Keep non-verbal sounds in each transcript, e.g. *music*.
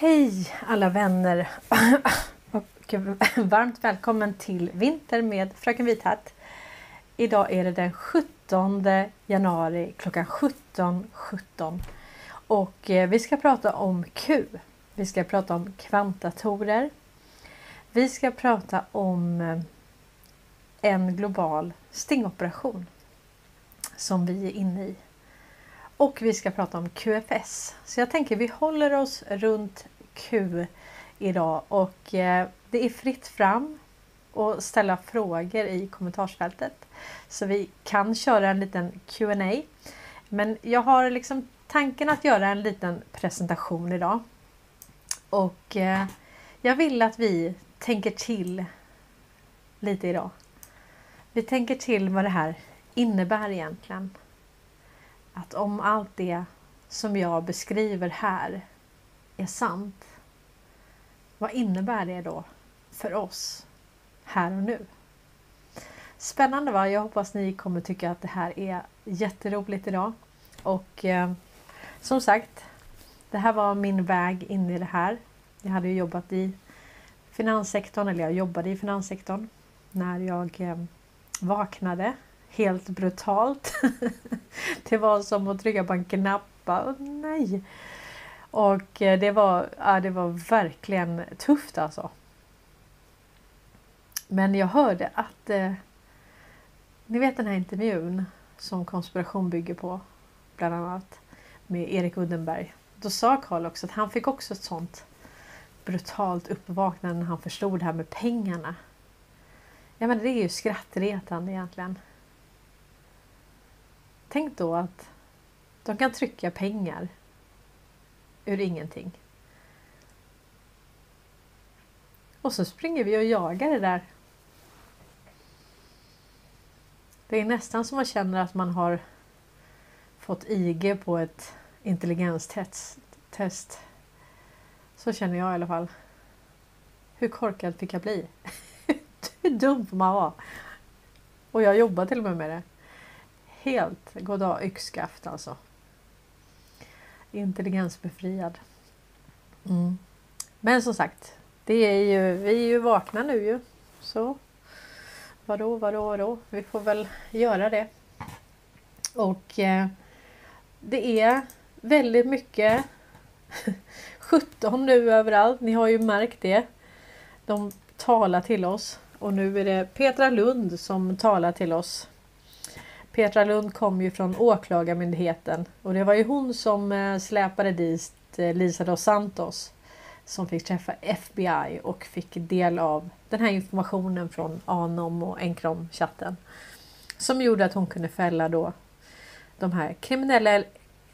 Hej alla vänner *laughs* och varmt välkommen till Vinter med Fröken Vithatt. Idag är det den 17 januari klockan 17.17 .17. och eh, vi ska prata om Q. Vi ska prata om kvantdatorer. Vi ska prata om eh, en global stingoperation som vi är inne i. Och vi ska prata om QFS. Så jag tänker vi håller oss runt Q idag och eh, det är fritt fram att ställa frågor i kommentarsfältet. Så vi kan köra en liten Q&A. Men jag har liksom tanken att göra en liten presentation idag. Och eh, jag vill att vi tänker till lite idag. Vi tänker till vad det här innebär egentligen. Att om allt det som jag beskriver här är sant. Vad innebär det då för oss här och nu? Spännande va? Jag hoppas ni kommer tycka att det här är jätteroligt idag. Och eh, som sagt, det här var min väg in i det här. Jag hade ju jobbat i finanssektorn, eller jag jobbade i finanssektorn när jag eh, vaknade helt brutalt. *laughs* det var som att trycka på en knapp. Oh, nej! Och eh, det var, ja, det var verkligen tufft alltså. Men jag hörde att eh, ni vet den här intervjun som konspiration bygger på bland annat med Erik Uddenberg. Då sa Karl också att han fick också ett sånt brutalt uppvaknande när han förstod det här med pengarna. Ja men det är ju skrattretande egentligen. Tänk då att de kan trycka pengar ur ingenting. Och så springer vi och jagar det där. Det är nästan som man känner att man har fått IG på ett intelligenstest. Så känner jag i alla fall. Hur korkad fick jag bli? *laughs* Hur dum får man vara? Och jag jobbar till och med med det. Helt goddag yxskaft alltså. Intelligensbefriad. Mm. Men som sagt, det är ju, vi är ju vakna nu ju. Så vadå, vadå, vadå? Vi får väl göra det. Och eh, det är väldigt mycket *laughs* 17 nu överallt. Ni har ju märkt det. De talar till oss och nu är det Petra Lund som talar till oss. Petra Lund kom ju från Åklagarmyndigheten och det var ju hon som eh, släpade dit eh, Lisa dos Santos som fick träffa FBI och fick del av den här informationen från Anom och Encrom-chatten. Som gjorde att hon kunde fälla då de här kriminella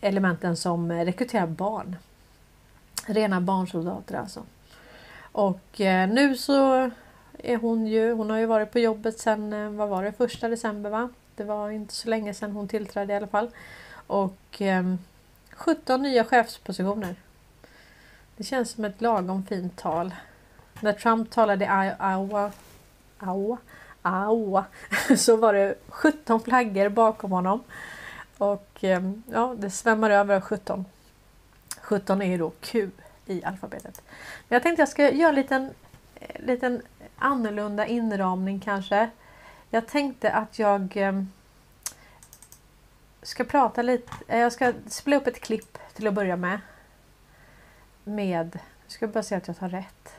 elementen som rekryterar barn. Rena barnsoldater alltså. Och eh, nu så är hon ju, hon har ju varit på jobbet sedan, vad var det, första december va? Det var inte så länge sedan hon tillträdde i alla fall. Och eh, 17 nya chefspositioner. Det känns som ett lagom fint tal. När Trump talade i Iowa, Iowa, Iowa *laughs* så var det 17 flaggor bakom honom. Och eh, ja, det svämmar över av 17. 17 är ju då Q i alfabetet. Men jag tänkte jag ska göra en liten, eh, liten annorlunda inramning kanske. Jag tänkte att jag ehm, ska prata lite. Eh, jag ska spela upp ett klipp till att börja med. Med, jag ska bara se att jag tar rätt.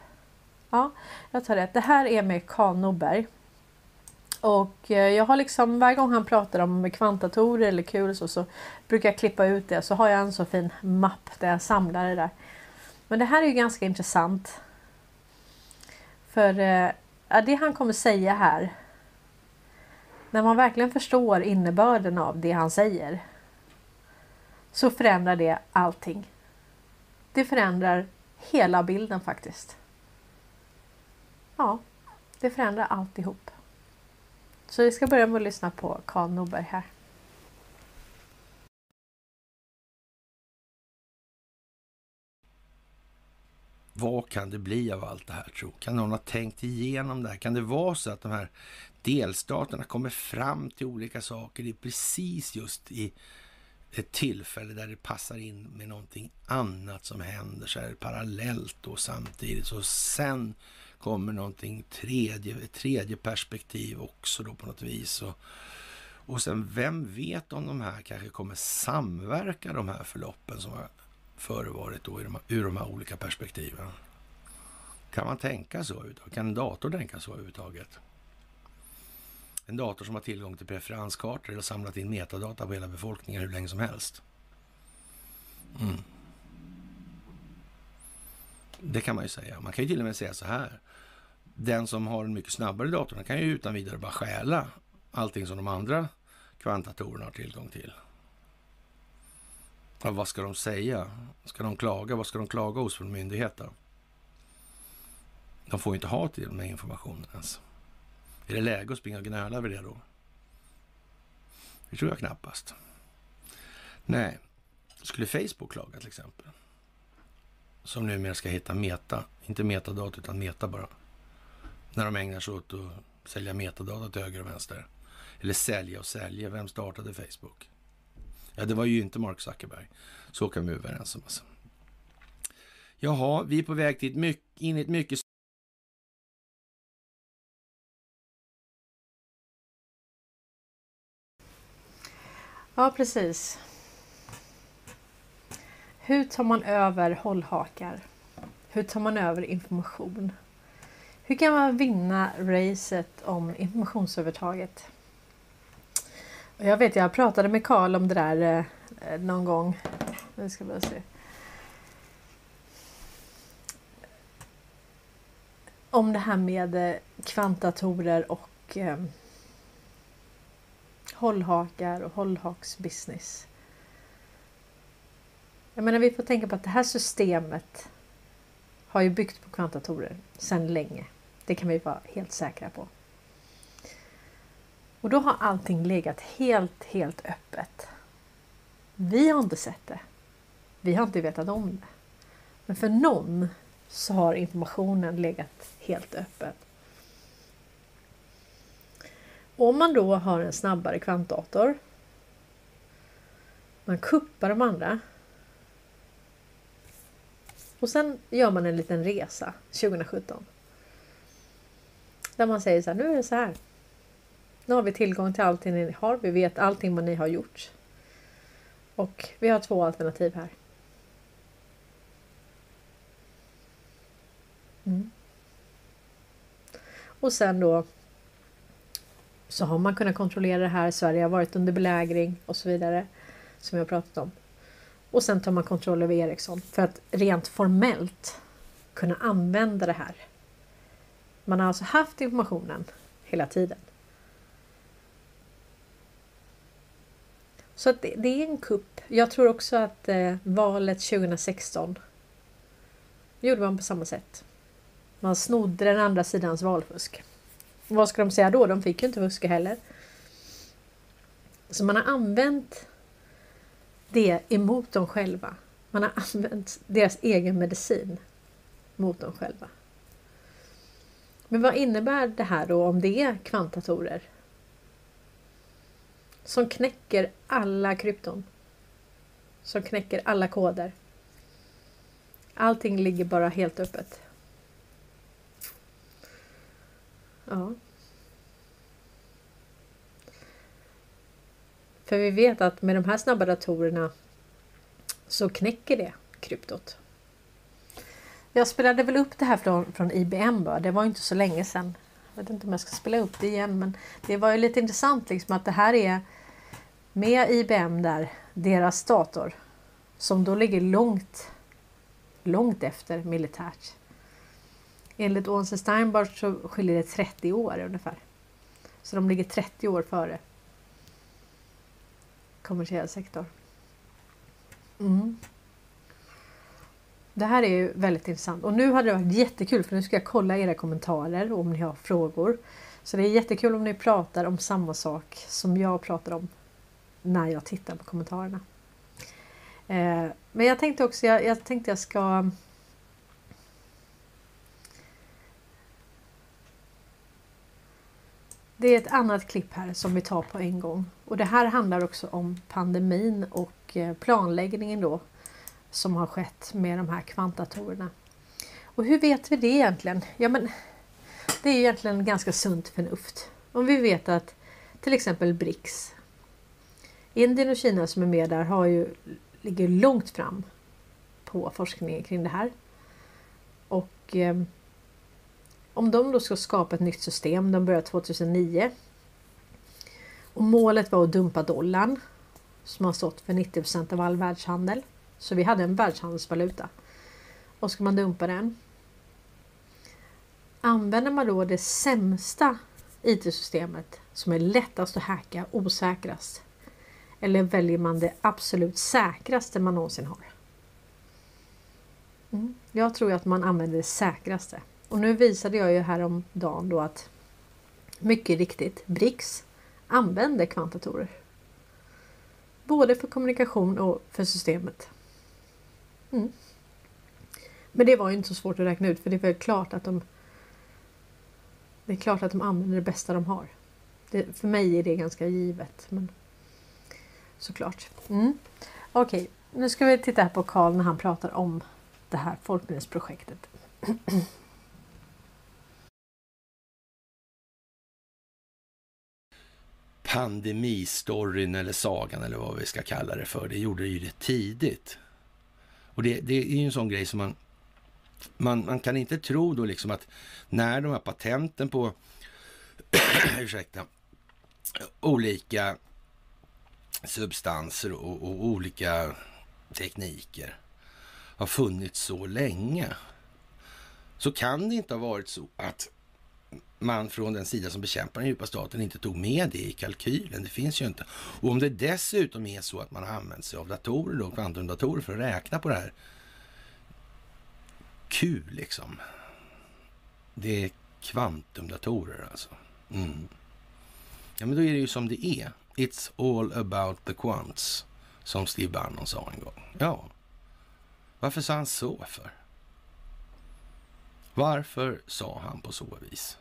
Ja, jag tar rätt. Det här är med Karl Norberg. Och eh, jag har liksom varje gång han pratar om kvantdatorer eller kul så, så brukar jag klippa ut det. Så har jag en så fin mapp där jag samlar det där. Men det här är ju ganska intressant. För eh, det han kommer säga här när man verkligen förstår innebörden av det han säger så förändrar det allting. Det förändrar hela bilden faktiskt. Ja, det förändrar alltihop. Så vi ska börja med att lyssna på Karl Norberg här. Vad kan det bli av allt det här tro? Kan någon ha tänkt igenom det här? Kan det vara så att de här delstaterna kommer fram till olika saker i precis just i ett tillfälle där det passar in med någonting annat som händer så här parallellt och samtidigt. Så sen kommer någonting tredje, ett tredje perspektiv också då på något vis. Och, och sen vem vet om de här kanske kommer samverka de här förloppen som har förevarit då i de, ur de här olika perspektiven. Kan man tänka så? Kan en dator tänka så överhuvudtaget? En dator som har tillgång till preferenskartor eller samlat in metadata på hela befolkningen hur länge som helst. Mm. Det kan man ju säga. Man kan ju till och med säga så här. Den som har en mycket snabbare dator kan ju utan vidare bara stjäla allting som de andra kvantatorerna har tillgång till. Ja, vad ska de säga? Ska de klaga? Vad ska de klaga hos för myndighet då? De får ju inte ha till den här informationen ens. Är det läge att springa och gnöla över det då? Det tror jag knappast. Nej, skulle Facebook klaga till exempel? Som numera ska heta Meta, inte metadata utan Meta bara. När de ägnar sig åt att sälja metadata till höger och vänster. Eller sälja och sälja. Vem startade Facebook? Ja, det var ju inte Mark Zuckerberg. Så kan vi vara överens om. Alltså. Jaha, vi är på väg till ett mycket, in i ett mycket Ja, precis. Hur tar man över hållhakar? Hur tar man över information? Hur kan man vinna racet om informationsövertaget? Jag vet, jag pratade med Karl om det där eh, eh någon gång. Nu ska vi se. Om det här med kvantdatorer kvantatorer och eh, hållhakar och hållhaksbusiness. Jag menar vi får tänka på att det här systemet har ju byggt på kvantatorer sedan länge. Det kan vi vara helt säkra på. Och då har allting legat helt, helt öppet. Vi har inte sett det. Vi har inte vetat om det. Men för någon så har informationen legat helt öppet. Om man då har en snabbare kvantdator. Man kuppar de andra. Och sen gör man en liten resa 2017. Där man säger så här, nu är det så här. Nu har vi tillgång till allting ni har. Vi vet allting vad ni har gjort. Och vi har två alternativ här. Mm. Och sen då så har man kunnat kontrollera det här. Sverige har varit under belägring och så vidare. Som jag pratat om. Och sen tar man kontroll över Ericsson för att rent formellt kunna använda det här. Man har alltså haft informationen hela tiden. Så det, det, är en kupp. Jag tror också att eh, valet 2016 gjorde man på samma sätt. Man snodde den andra sidans valfusk. Vad ska de säga då? De fick ju inte fuska heller. Så man har använt det emot dem själva. Man har använt deras egen medicin mot dem själva. Men vad innebär det här då om det är kvantatorer? Som knäcker alla krypton. Som knäcker alla koder. Allting ligger bara helt öppet. Ja. För vi vet att med de här snabba datorerna så knäcker det kryptot. Jag spelade väl upp det här från, från IBM bara. Det var inte så länge sedan. Jag vet inte om jag ska spela upp det igen men det var ju lite intressant liksom att det här är med IBM där, deras dator som då ligger långt, långt efter militärt. Enligt Åse Steinbart så skiljer det 30 år ungefär. Så de ligger 30 år före kommersiell sektor. Mm. Det här är ju väldigt intressant och nu hade det varit jättekul för nu ska jag kolla era kommentarer om ni har frågor. Så det är jättekul om ni pratar om samma sak som jag pratar om när jag tittar på kommentarerna. Eh, men jag tänkte också, jag, jag tänkte jag ska det är ett annat klipp här som vi tar på en gång. Och det här handlar också om pandemin och eh, planläggningen då som har skett med de här kvantdatorerna. Och hur vet vi det egentligen? Ja, men det är egentligen ganska sunt förnuft. Om vi vet att till exempel BRICS, Indien och Kina som är med där har ju, ligger långt fram på forskningen kring det här. Och eh, om de då ska skapa ett nytt system, de började 2009. Och målet var att dumpa dollarn som har stått för 90 av all världshandel. Så vi hade en världshandelsvaluta. Och ska man dumpa den. Använder man då det sämsta IT-systemet som är lättast att hacka, osäkrast? Eller väljer man det absolut säkraste man någonsin har? Mm. Jag tror att man använder det säkraste. Och nu visade jag ju häromdagen då att mycket riktigt BRICS använder kvantdatorer. Både för kommunikation och för systemet. Mm. Men det var ju inte så svårt att räkna ut för det är väl klart att de Det är klart att de använder det bästa de har. Det, för mig är det ganska givet. Men Såklart. Mm. Okej, okay. nu ska vi titta här på Karl när han pratar om det här folkbildningsprojektet. *clears throat* Pandemistoryn eller sagan eller vad vi ska kalla det för. Det gjorde det ju det tidigt. Och det, det är ju en sån grej som man, man... Man kan inte tro då liksom att när de här patenten på *clears throat* ursäkta, olika substanser och, och olika tekniker har funnits så länge så kan det inte ha varit så att man från den sida som bekämpar den djupa staten inte tog med det i kalkylen. Det finns ju inte. Och om det dessutom är så att man har använt sig av datorer, då, kvantumdatorer, för att räkna på det här Q liksom. Det är kvantumdatorer alltså. Mm. Ja, men då är det ju som det är. It's all about the quants, som Steve Bannon sa en gång. Ja, varför sa han så för? Varför sa han på så vis?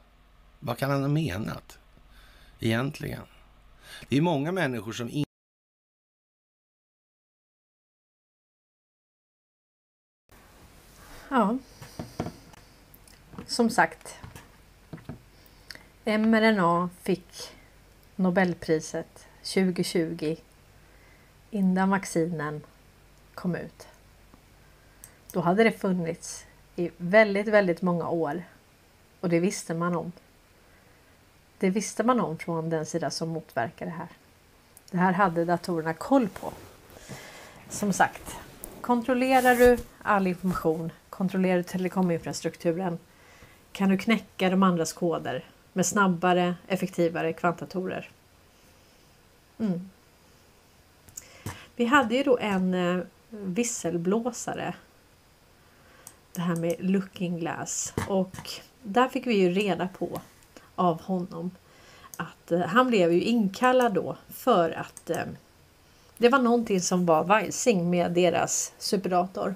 Vad kan han ha menat egentligen? Det är många människor som inte Ja, som sagt. mRNA fick Nobelpriset 2020 innan vaccinen kom ut. Då hade det funnits i väldigt, väldigt många år och det visste man om. Det visste man om från den sida som motverkar det här. Det här hade datorerna koll på. Som sagt, kontrollerar du all information, kontrollerar du telekominfrastrukturen kan du knäcka de andras koder med snabbare, effektivare kvantdatorer. Mm. Vi hade ju då en eh, visselblåsare. Det här med looking glass och där fick vi ju reda på av honom att eh, han blev ju inkallad då för att eh, det var någonting som var vajsing med deras superdator.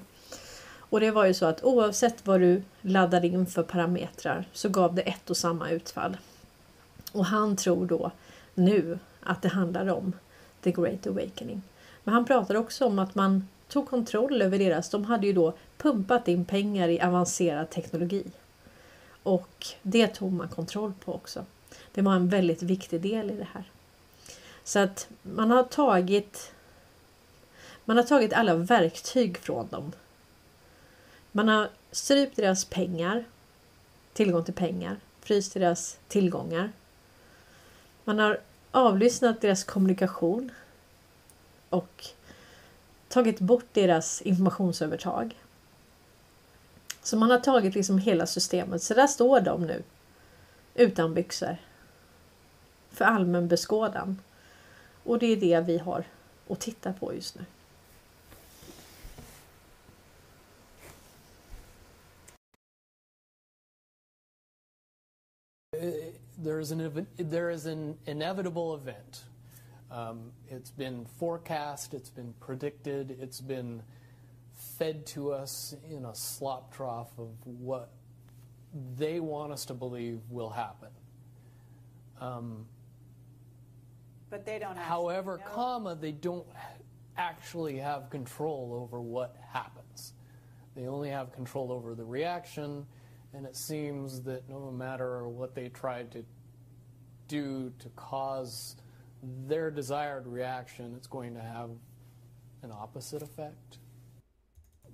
Och det var ju så att oavsett vad du laddade in för parametrar så gav det ett och samma utfall. Och han tror då nu att det handlar om The Great Awakening. Men han pratar också om att man tog kontroll över deras, de hade ju då pumpat in pengar i avancerad teknologi. Och det tog man kontroll på också. Det var en väldigt viktig del i det här. Så att man har tagit man har tagit alla verktyg från dem man har strypt deras pengar, tillgång till pengar, fryst deras tillgångar. Man har avlyssnat deras kommunikation och tagit bort deras informationsövertag. Så man har tagit liksom hela systemet. Så där står de nu. Utan byxor. För allmän beskådan. Och det är det vi har att titta på just nu. Eh, there is an there is an inevitable event. Um, it's been forecast, it's been predicted, it's been fed to us in a slop trough of what they want us to believe will happen. Um, But they don't however, comma, they don't actually have control over what happens. They only have control over the reaction, and it seems that no matter what they try to do to cause their desired reaction, it's going to have an opposite effect.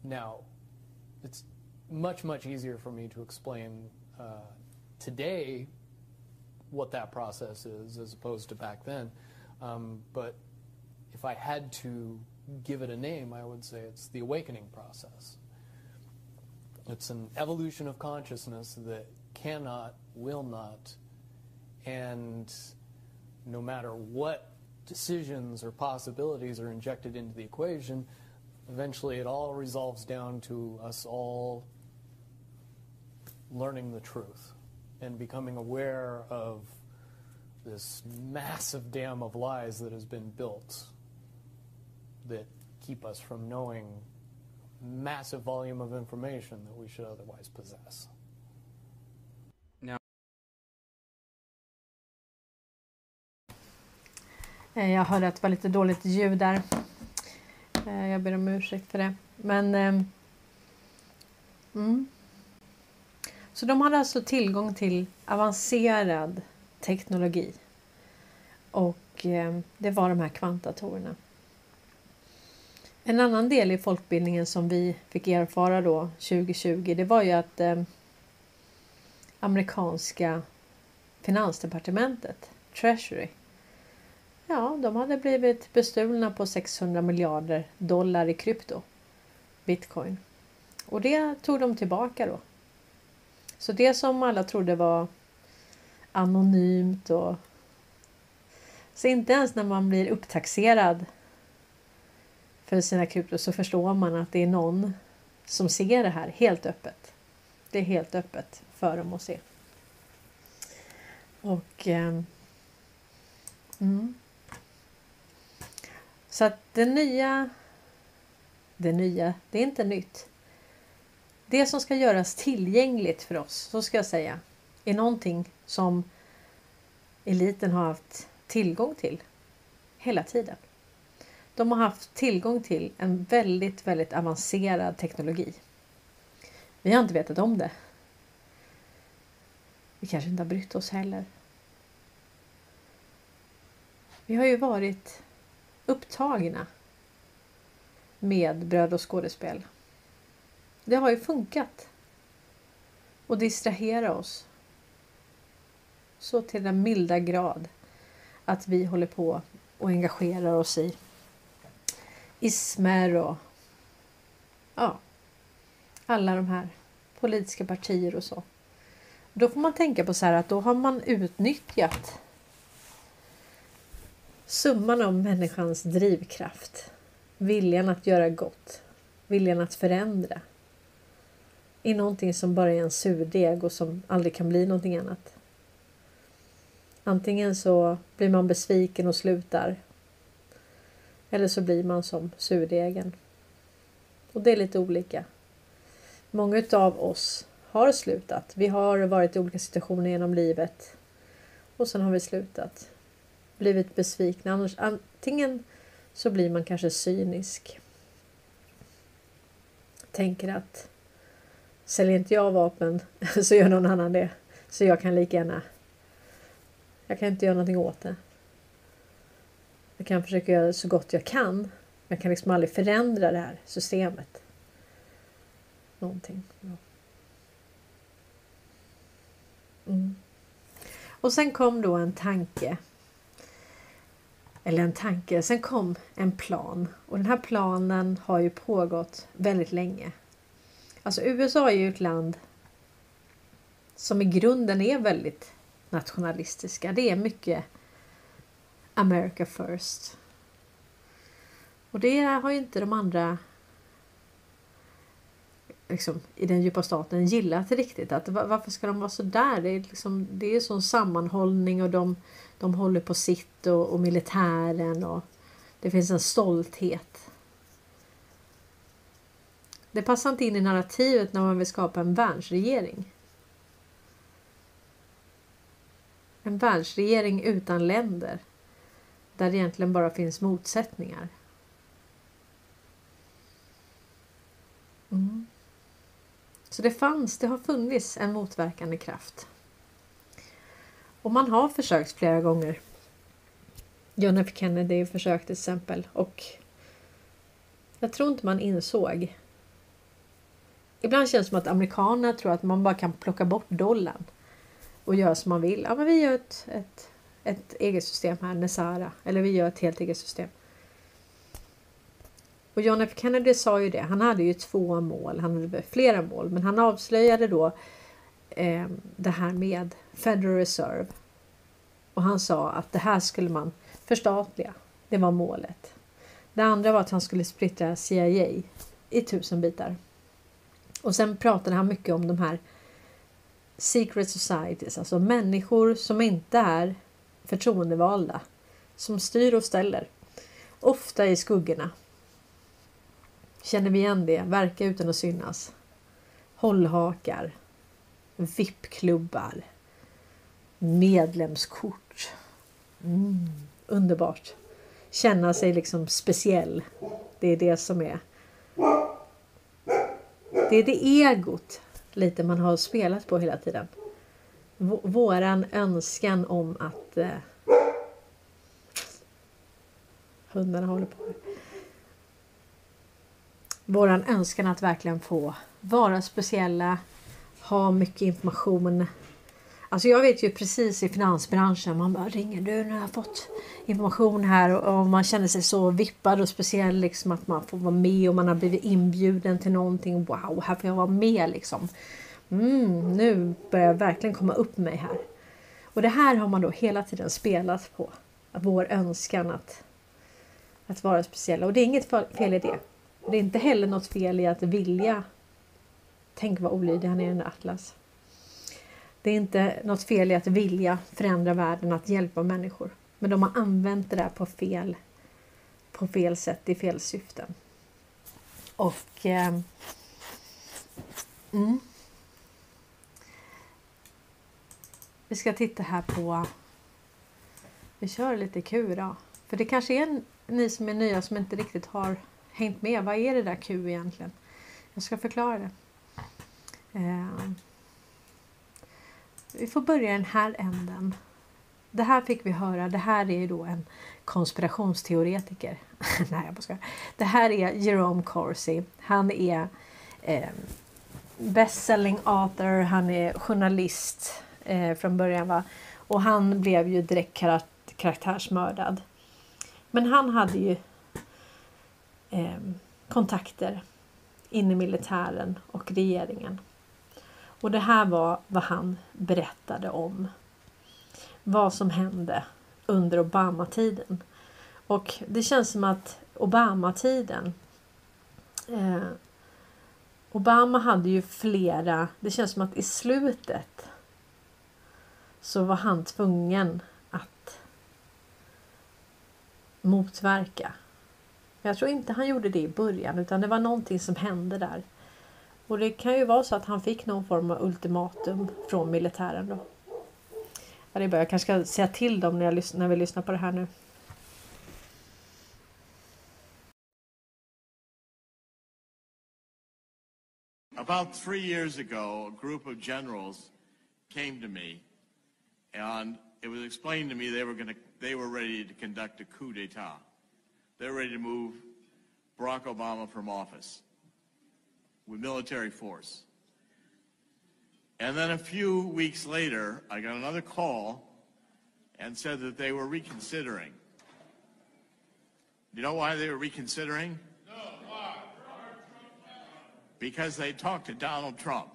Now, it's much, much easier for me to explain uh, today what that process is as opposed to back then. Um, but if I had to give it a name, I would say it's the awakening process. It's an evolution of consciousness that cannot, will not, and no matter what decisions or possibilities are injected into the equation, eventually it all resolves down to us all learning the truth and becoming aware of this massive dam of lies that has been built that keep us from knowing massive volume of information that we should otherwise possess. Eh, jag hörde att det var lite dåligt ljud där. Eh, jag ber om ursäkt för det. Men... Ehm, mm. Så de hade alltså tillgång till avancerad teknologi. Och ehm, det var de här kvantdatorerna. En annan del i folkbildningen som vi fick erfara då 2020 det var ju att eh, amerikanska finansdepartementet, Treasury, Ja, de hade blivit bestulna på 600 miljarder dollar i krypto. Bitcoin. Och det tog de tillbaka då. Så det som alla trodde var anonymt och... Så inte ens när man blir upptaxerad för sina krypto så förstår man att det är någon som ser det här helt öppet. Det är helt öppet för dem att se. Och... Eh, mm. Så att det nya, det nya, det är inte nytt. Det som ska göras tillgängligt för oss, så ska jag säga, är någonting som eliten har haft tillgång till hela tiden. De har haft tillgång till en väldigt, väldigt avancerad teknologi. Vi har inte vetat om det. Vi kanske inte har brytt oss heller. Vi har ju varit upptagna med bröd och skådespel. Det har ju funkat. att distrahera oss. Så till den milda grad att vi håller på och engagerar oss i ismer och ja, alla de här politiska partier och så. Då får man tänka på så här att då har man utnyttjat summan av människans drivkraft. Viljan att göra gott. Viljan att förändra. Är någonting som bara är en surdeg och som aldrig kan bli någonting annat. Antingen så blir man besviken och slutar. Eller så blir man som surdegen. Och det är lite olika. Många av oss har slutat. Vi har varit i olika situationer genom livet. Och sen har vi slutat blivit besvikna. Annars, antingen så blir man kanske cynisk. Tänker att säljer inte jag vapen *laughs* så gör någon annan det. Så jag kan lika gärna. Jag kan inte göra någonting åt det. Jag kan försöka göra så gott jag kan. Men jag kan liksom aldrig förändra det här systemet. Någonting. Mm. Och sen kom då en tanke eller en tanke. Sen kom en plan och den här planen har ju pågått väldigt länge. Alltså USA är ju ett land som i grunden är väldigt nationalistiska. Det är mycket America first. Och det har ju inte de andra liksom, i den djupa staten gillat riktigt. Att, varför ska de vara så där? Det är, liksom, det är sån sammanhållning och de, de håller på sitt och, och militären och det finns en stolthet. Det passar inte in i narrativet när man vill skapa en världsregering. En världsregering utan länder. Där det egentligen bara finns motsättningar. Mm. Så det fanns, det har funnits en motverkande kraft. Och man har försökt flera gånger. John F Kennedy försökte till exempel och jag tror inte man insåg. Ibland känns det som att amerikanerna tror att man bara kan plocka bort dollarn och göra som man vill. Ja, men vi gör ett, ett, ett eget system här, Nesara, eller vi gör ett helt eget system. Och John F Kennedy sa ju det, han hade ju två mål, han hade flera mål, men han avslöjade då eh, det här med Federal Reserve. Och han sa att det här skulle man förstatliga, det var målet. Det andra var att han skulle splittra CIA i tusen bitar. Och sen pratade han mycket om de här secret societies, alltså människor som inte är förtroendevalda, som styr och ställer. Ofta i skuggorna. Känner vi igen det? Verka utan att synas. Hållhakar. VIP-klubbar. Medlemskort. Mm, underbart. Känna sig liksom speciell. Det är det som är. Det är det egot lite man har spelat på hela tiden. V våran önskan om att eh, hundarna håller på. Våran önskan att verkligen få vara speciella, ha mycket information. Alltså jag vet ju precis i finansbranschen, man bara ringer du, nu har jag fått information här och, och man känner sig så vippad och speciell liksom att man får vara med och man har blivit inbjuden till någonting. Wow, här får jag vara med liksom. Mm, nu börjar jag verkligen komma upp mig här. Och det här har man då hela tiden spelat på. Vår önskan att, att vara speciella. Och det är inget fel i det. Det är inte heller något fel i att vilja. Tänk vad olydig han är den där Atlas. Det är inte något fel i att vilja förändra världen, att hjälpa människor. Men de har använt det där på fel, på fel sätt, i fel syften. Och... Eh, mm. Vi ska titta här på... Vi kör lite Q då. För det kanske är ni som är nya som inte riktigt har hängt med. Vad är det där Q egentligen? Jag ska förklara det. Eh, vi får börja den här änden. Det här fick vi höra. Det här är då en konspirationsteoretiker. *laughs* Nej, jag bara Det här är Jerome Corsi. Han är eh, bestselling author. Han är journalist eh, från början. Va? Och han blev ju direkt karaktärsmördad. Men han hade ju eh, kontakter in i militären och regeringen. Och det här var vad han berättade om. Vad som hände under Obama-tiden. Och det känns som att Obama-tiden eh, Obama hade ju flera, det känns som att i slutet så var han tvungen att motverka. Jag tror inte han gjorde det i början utan det var någonting som hände där. Och det kan ju vara så att han fick någon form av ultimatum från militären då. Ja, det är bara, jag kanske ska säga till dem när, jag, när vi lyssnar på det här nu. About three years ago, a group of generals came to me and it was explained to me they were gonna, they were ready to conduct a coup d'etat. They're ready to move Barack Obama from office with military force. And then a few weeks later, I got another call and said that they were reconsidering. You know why they were reconsidering? Because they talked to Donald Trump.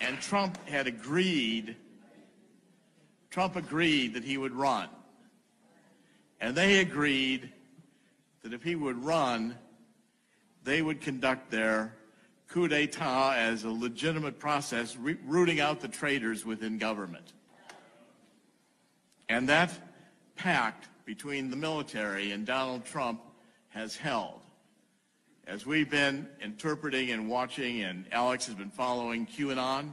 And Trump had agreed, Trump agreed that he would run. And they agreed that if he would run, they would conduct their coup d'etat as a legitimate process, rooting out the traitors within government. And that pact between the military and Donald Trump has held. as we've been interpreting and watching, and Alex has been following QAnon,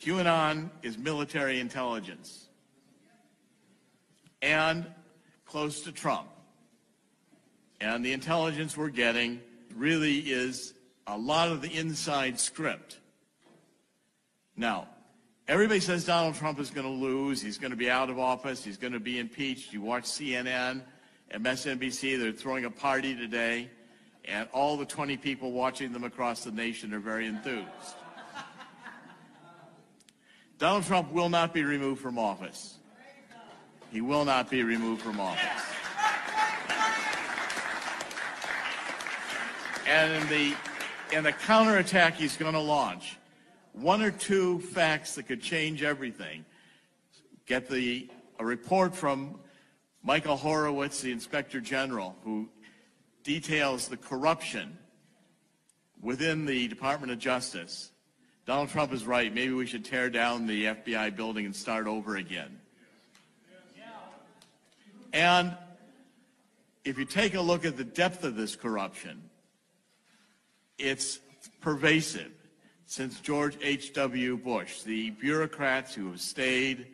QAnon is military intelligence and close to Trump. And the intelligence we're getting really is a lot of the inside script. Now, everybody says Donald Trump is going to lose. He's going to be out of office. He's going to be impeached. You watch CNN, MSNBC, they're throwing a party today, and all the 20 people watching them across the nation are very enthused. Donald Trump will not be removed from office. He will not be removed from office. And in the, in the counterattack he's going to launch, one or two facts that could change everything. Get the, a report from Michael Horowitz, the Inspector General, who details the corruption within the Department of Justice. Donald Trump is right. Maybe we should tear down the FBI building and start over again. And if you take a look at the depth of this corruption, it's pervasive since George H.W. Bush. The bureaucrats who have stayed,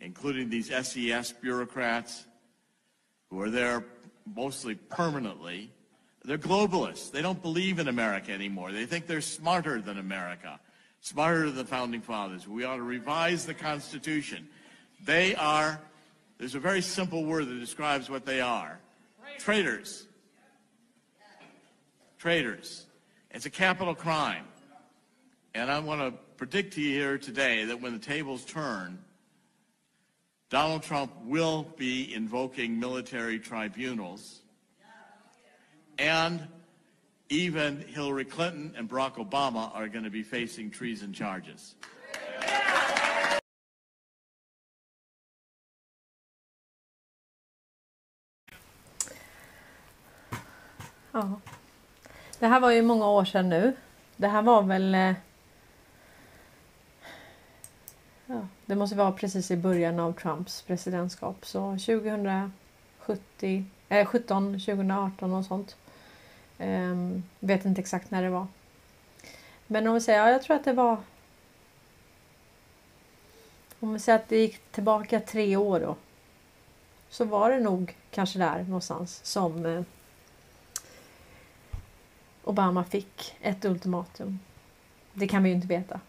including these SES bureaucrats who are there mostly permanently, they're globalists. They don't believe in America anymore. They think they're smarter than America, smarter than the founding fathers. We ought to revise the Constitution. They are, there's a very simple word that describes what they are traitors. Traitors. It's a capital crime. And I want to predict to you here today that when the tables turn, Donald Trump will be invoking military tribunals. And even Hillary Clinton and Barack Obama are going to be facing treason charges. Ja. Det här var ju många år sedan nu. Det här var väl... Eh, ja, det måste vara precis i början av Trumps presidentskap. Så 2017, eh, 2018 och sånt. Um, vet inte exakt när det var. Men om vi säger, ja, jag tror att det var... Om vi säger att det gick tillbaka tre år då. Så var det nog kanske där någonstans som eh, Obama fick ett ultimatum. Det kan vi ju inte veta.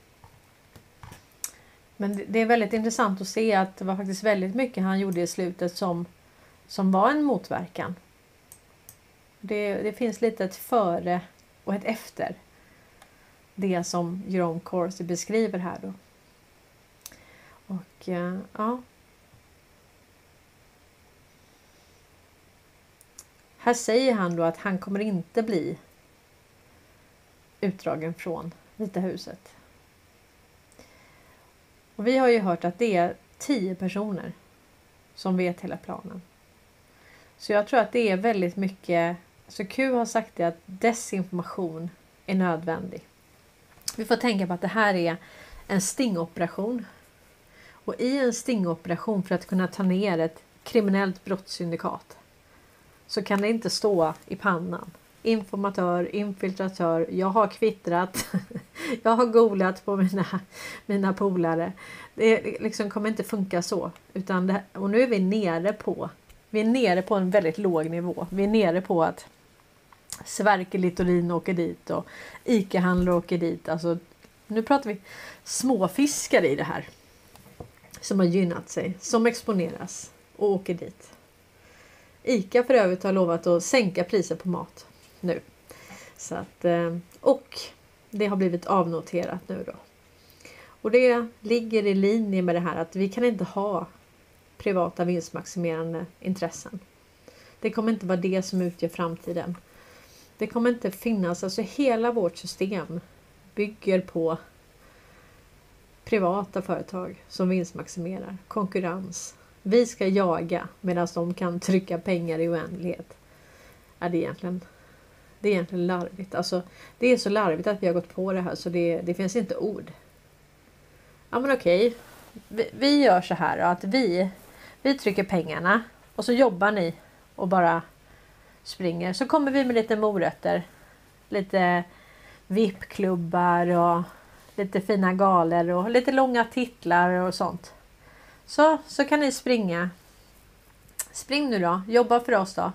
Men det- det är väldigt intressant att se att det var faktiskt väldigt mycket han gjorde i slutet som, som var en motverkan. Det, det finns lite ett före och ett efter det som Jerome Corsi beskriver här då. Och eh, ja. Här säger han då att han kommer inte bli utdragen från Vita huset. Och vi har ju hört att det är tio personer som vet hela planen. Så jag tror att det är väldigt mycket, så Q har sagt det att desinformation är nödvändig. Vi får tänka på att det här är en stingoperation. Och i en stingoperation för att kunna ta ner ett kriminellt brottssyndikat så kan det inte stå i pannan. Informatör, infiltratör, jag har kvittrat, *laughs* jag har golat på mina, mina polare. Det liksom kommer inte funka så. Utan det, och nu är vi nere på vi är nere på en väldigt låg nivå. Vi är nere på att Sverker Littorin åker dit och ICA-handlare åker dit. Alltså, nu pratar vi småfiskare i det här. Som har gynnat sig, som exponeras och åker dit. ICA för övrigt har lovat att sänka priser på mat nu. Så att, eh, och det har blivit avnoterat nu då. Och det ligger i linje med det här att vi kan inte ha privata vinstmaximerande intressen. Det kommer inte vara det som utgör framtiden. Det kommer inte finnas, alltså hela vårt system bygger på privata företag som vinstmaximerar, konkurrens. Vi ska jaga medan de kan trycka pengar i oändlighet. Ja, det, är egentligen, det är egentligen larvigt. Alltså, det är så larvigt att vi har gått på det här så det, det finns inte ord. Ja men okej, vi, vi gör så här då, att vi, vi trycker pengarna och så jobbar ni och bara springer. Så kommer vi med lite morötter. Lite VIP-klubbar och lite fina galer och lite långa titlar och sånt. Så, så kan ni springa. Spring nu då, jobba för oss då.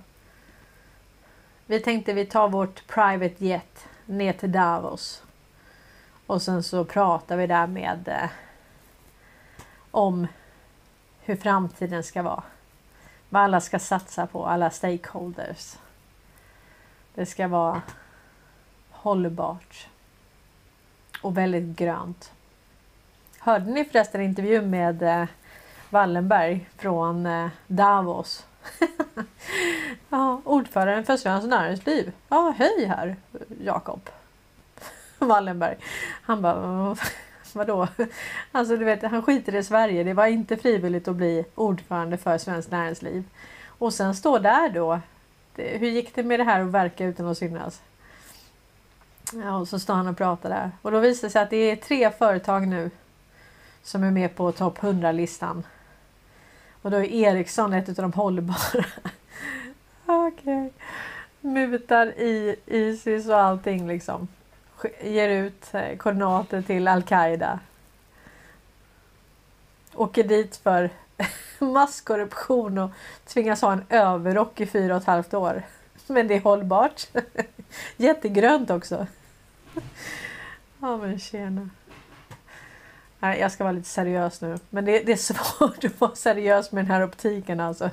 Vi tänkte vi tar vårt private jet ner till Davos. Och sen så pratar vi där med eh, om hur framtiden ska vara. Vad alla ska satsa på, alla stakeholders. Det ska vara hållbart och väldigt grönt. Hörde ni förresten intervjun med eh, Wallenberg från eh, Davos? *laughs* ja, ordföranden för Svenskt Näringsliv. Ja, hej här Jakob *laughs* Wallenberg. Han bara Vadå? Alltså du vet, han skiter i Sverige. Det var inte frivilligt att bli ordförande för Svenskt Näringsliv. Och sen stå där då. Hur gick det med det här att verka utan att synas? Ja, och så står han och pratar där. Och då visar det sig att det är tre företag nu som är med på topp 100-listan. Och då är Ericsson ett av de hållbara. *laughs* Okej. Okay. Mutar i Isis och allting liksom. Ger ut eh, koordinater till Al-Qaida. Åker dit för *laughs* masskorruption och tvingas ha en överrock i fyra och ett halvt år. Men det är hållbart. *laughs* Jättegrönt också. *laughs* Ja men tjena. Nej, jag ska vara lite seriös nu. Men det, det, är svårt att vara seriös med den här optiken alltså.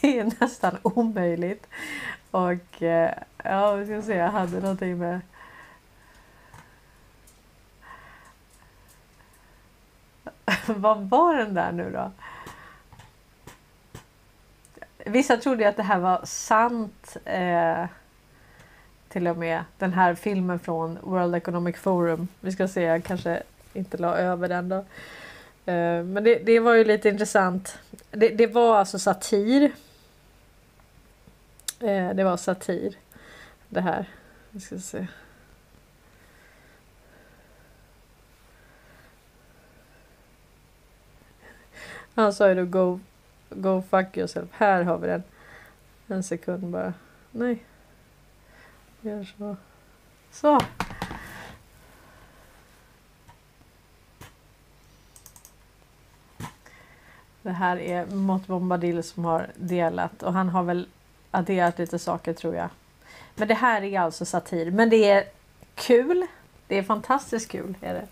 Det är nästan omöjligt. Och eh, ja, vi ska se, jag hade någonting med *laughs* Vad var den där nu då? Vissa trodde att det här var sant. Eh, till och med den här filmen från World Economic Forum. Vi ska se, jag kanske inte la över den då. Eh, men det, det, var ju lite intressant. Det, det var alltså satir. Eh, det var satir. Det här. Vi ska se. Han sa ju då go, go fuck yourself. Här har vi den. En sekund bara. Nej. Gör så. Så. Det här är Mott Bombadil som har delat och han har väl adderat lite saker tror jag. Men det här är alltså satir. Men det är kul. Det är fantastiskt kul. Är det.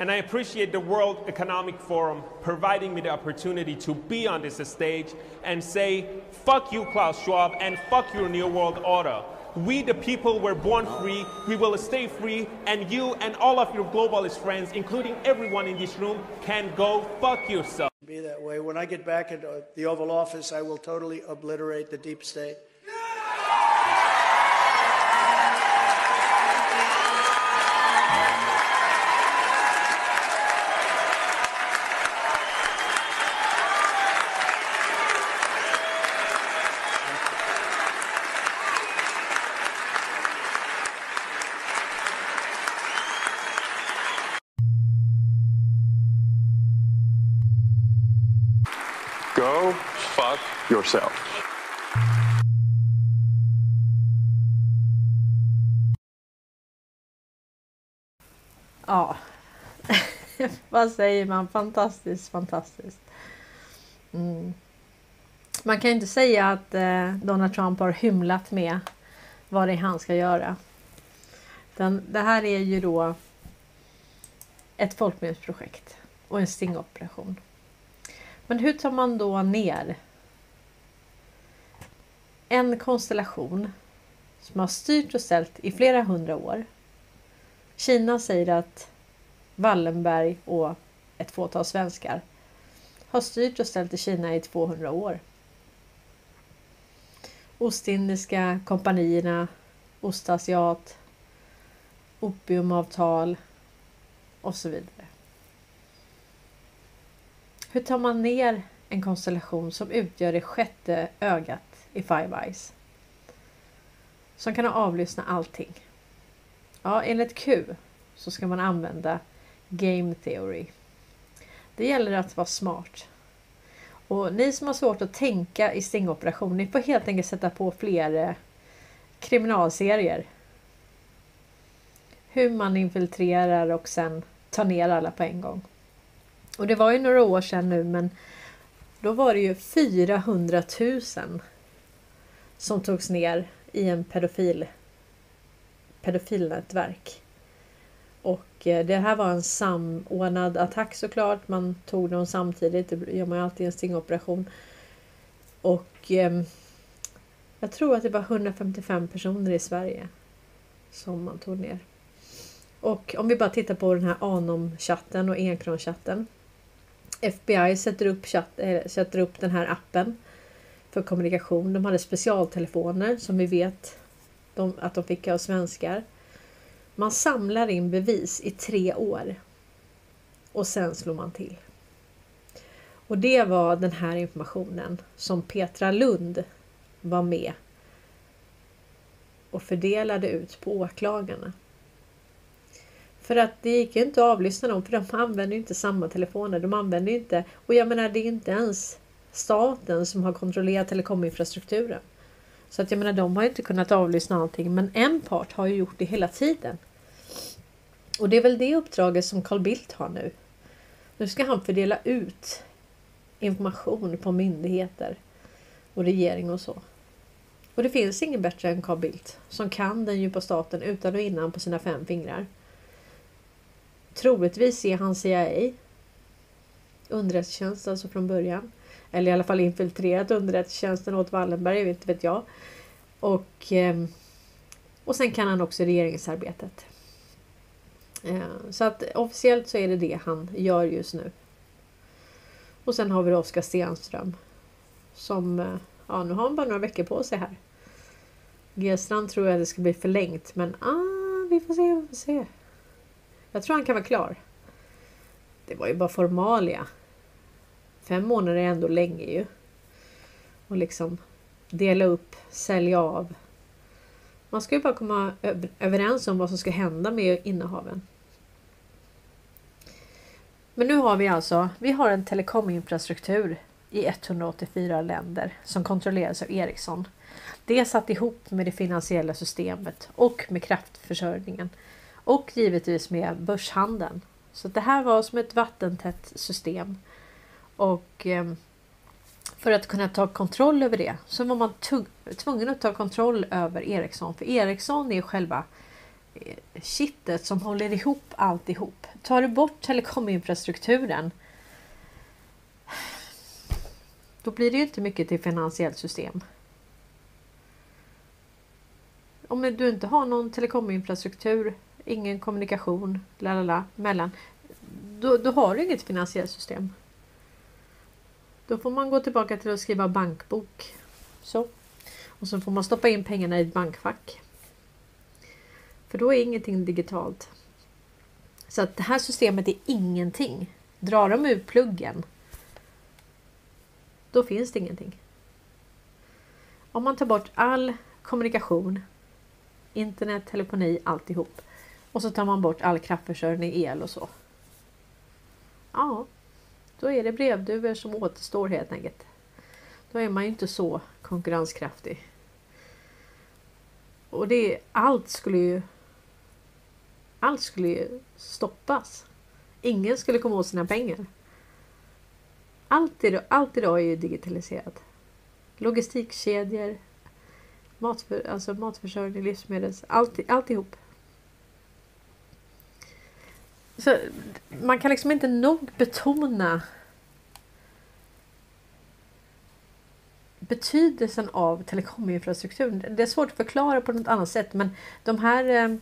And I appreciate the World Economic Forum providing me the opportunity to be on this stage and say, fuck you, Klaus Schwab, and fuck your New World Order. We, the people, were born free. We will stay free. And you and all of your globalist friends, including everyone in this room, can go fuck yourself. Be that way. When I get back into the Oval Office, I will totally obliterate the deep state. Yourself. Ja, *laughs* vad säger man? Fantastiskt, fantastiskt. Mm. Man kan ju inte säga att eh, Donald Trump har hymlat med vad det är han ska göra. Den, det här är ju då ett folkmordsprojekt och en stingoperation. Men hur tar man då ner en konstellation som har styrt och ställt i flera hundra år. Kina säger att Wallenberg och ett fåtal svenskar har styrt och ställt i Kina i 200 år. Ostindiska kompanierna, Ostasiat, opiumavtal och så vidare. Hur tar man ner en konstellation som utgör det sjätte ögat i Five Eyes. Som kan avlyssna allting. Ja, enligt Q så ska man använda Game Theory. Det gäller att vara smart. Och ni som har svårt att tänka i stingoperation, ni får helt enkelt sätta på fler kriminalserier. Hur man infiltrerar och sen tar ner alla på en gång. Och det var ju några år sedan nu men då var det ju 400 000 som togs ner i en pedofil pedofilnätverk. Och eh, det här var en samordnad attack såklart. Man tog dem samtidigt. Det gör man ju alltid i en stingoperation. Och eh, jag tror att det var 155 personer i Sverige som man tog ner. Och om vi bara tittar på den här Anom-chatten och Enkron-chatten. FBI sätter upp, chatt, äh, eh, sätter upp den här appen för kommunikation. De hade specialtelefoner som vi vet de, att de fick av svenskar. Man samlar in bevis i tre år och sen slår man till. Och det var den här informationen som Petra Lund var med och fördelade ut på åklagarna. För att det gick ju inte att avlyssna dem för de använder inte samma telefoner. De använder inte, och jag menar det är inte ens staten som har kontrollerat telekominfrastrukturen. Så att jag menar de har inte kunnat avlyssna allting men en part har ju gjort det hela tiden. Och det är väl det uppdraget som Carl Bildt har nu. Nu ska han fördela ut information på myndigheter och regering och så. Och det finns ingen bättre än Carl Bildt som kan den djupa staten utan och innan på sina fem fingrar. Troligtvis är han CIA. Underrättelsetjänst alltså från början. Eller i alla fall infiltrerat underrättelsetjänsten åt Wallenberg, inte vet jag. Och, ehm, och sen kan han också regeringsarbetet. Eh, så att officiellt så är det det han gör just nu. Och sen har vi Oskar Stenström. Som, eh, ja nu har han bara några veckor på sig här. G-strand tror jag det ska bli förlängt men ah, vi får se, vi får se. Jag tror han kan vara klar. Det var ju bara formalia. Fem månader är ändå länge ju. Och liksom dela upp, sälja av. Man ska ju bara komma överens om vad som ska hända med innehaven. Men nu har vi alltså, vi har en telekominfrastruktur i 184 länder som kontrolleras av Ericsson. Det är satt ihop med det finansiella systemet och med kraftförsörjningen och givetvis med börshandeln. Så det här var som ett vattentätt system och eh, för att kunna ta kontroll över det så var man tvungen att ta kontroll över Ericsson. För Ericsson är själva eh, kittet som håller ihop alltihop. Tar du bort telekominfrastrukturen då blir det ju inte mycket till finansiellt system. Om du inte har någon telekominfrastruktur, ingen kommunikation, lalala, mellan, då, då har du inget finansiellt system. Då får man gå tillbaka till att skriva bankbok. Så. Och så får man stoppa in pengarna i ett bankfack. För då är ingenting digitalt. Så att det här systemet är ingenting. Drar de ur pluggen då finns det ingenting. Om man tar bort all kommunikation, internet, telefoni, alltihop och så tar man bort all kraftförsörjning, el och så. Ja, då är det brevduvor som återstår helt enkelt. Då är man ju inte så konkurrenskraftig. Och det, allt skulle ju allt skulle ju stoppas. Ingen skulle komma åt sina pengar. Allt, idag, allt idag är ju digitaliserat. Logistikkedjor, matför, alltså matförsörjning, livsmedels, allt, alltihop. Så man kan liksom inte nog betona betydelsen av telekominfrastrukturen. Det är svårt att förklara på något annat sätt men de här eh,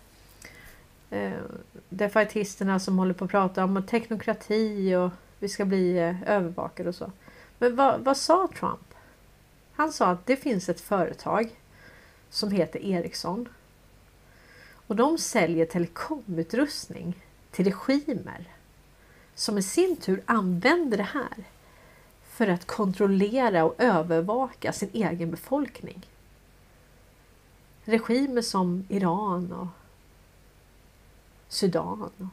eh, defaitisterna som håller på att prata om teknokrati och vi ska bli eh, övervakade och så. Men vad, vad sa Trump? Han sa att det finns ett företag som heter Ericsson. Och de säljer telekomutrustning till regimer som i sin tur använder det här för att kontrollera och övervaka sin egen befolkning. Regimer som Iran och Sudan.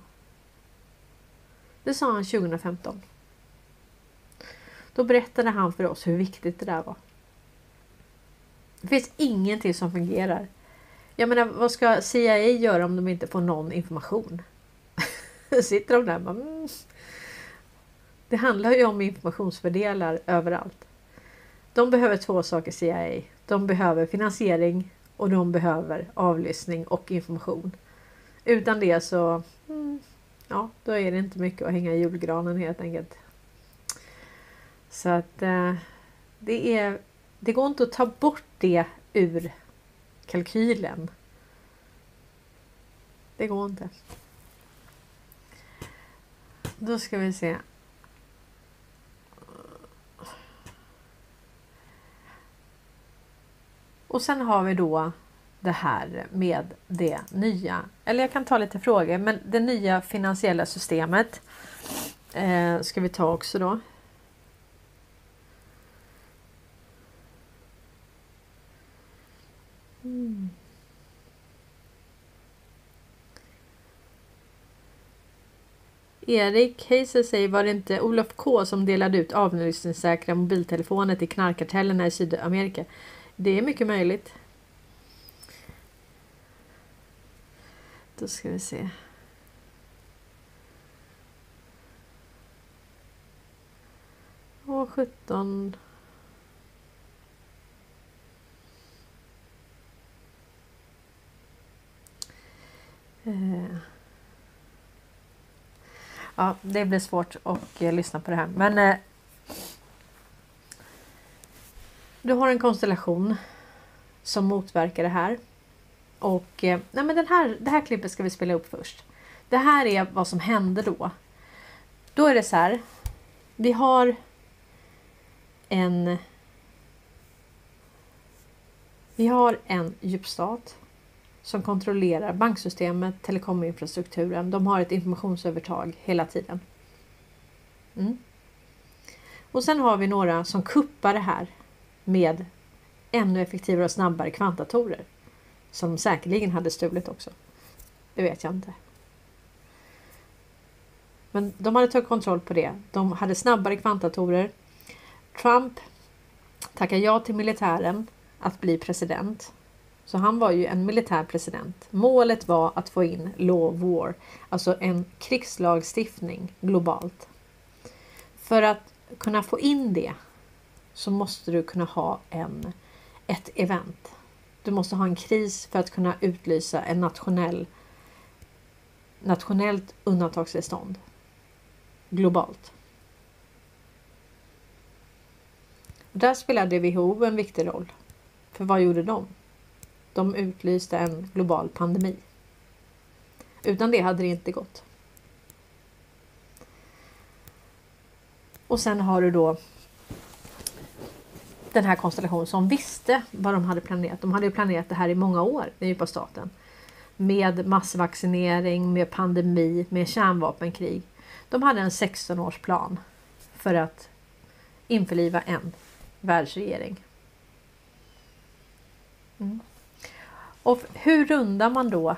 Det sa han 2015. Då berättade han för oss hur viktigt det där var. Det finns ingenting som fungerar. Jag menar, vad ska CIA göra om de inte får någon information? *laughs* Sitter de där och bara, mm. Det handlar ju om informationsfördelar överallt. De behöver två saker CIA. De behöver finansiering och de behöver avlyssning och information. Utan det så mm, ja, då är det inte mycket att hänga i julgranen helt enkelt. Så att eh, det är det går inte att ta bort det ur kalkylen. Det går inte. Då ska vi se. Och sen har vi då det här med det nya, eller jag kan ta lite frågor, men det nya finansiella systemet eh, ska vi ta också då. Mm. Erik Heiser säger, var det inte Olof K som delade ut avlyssningssäkra mobiltelefoner till knarkkartellerna i Sydamerika? Det är mycket möjligt. Då ska vi se. Åh, 17. Eh. Ja, det blir svårt att eh, lyssna på det här. Men eh, du har en konstellation som motverkar det här. Och eh, nej men den här, det här klippet ska vi spela upp först. Det här är vad som hände då. Då är det så här. Vi har en vi har en djupstat som kontrollerar banksystemet, telekominfrastrukturen. De har ett informationsövertag hela tiden. Mm. Och sen har vi några som kuppar det här med ännu effektivare och snabbare kvantdatorer. Som de säkerligen hade stulit också. Det vet jag inte. Men de hade tagit kontroll på det. De hade snabbare kvantdatorer. Trump tackar ja till militären att bli president. Så han var ju en militär president. Målet var att få in law of war, alltså en krigslagstiftning globalt. För att kunna få in det så måste du kunna ha en, ett event. Du måste ha en kris för att kunna utlysa en nationell nationellt undantagstillstånd globalt. Där spelade WHO en viktig roll. För vad gjorde de? De utlyste en global pandemi. Utan det hade det inte gått. Och sen har du då den här konstellationen som visste vad de hade planerat. De hade planerat det här i många år, den djupa staten. Med massvaccinering, med pandemi, med kärnvapenkrig. De hade en 16-årsplan för att införliva en världsregering. Mm. Och hur rundar man då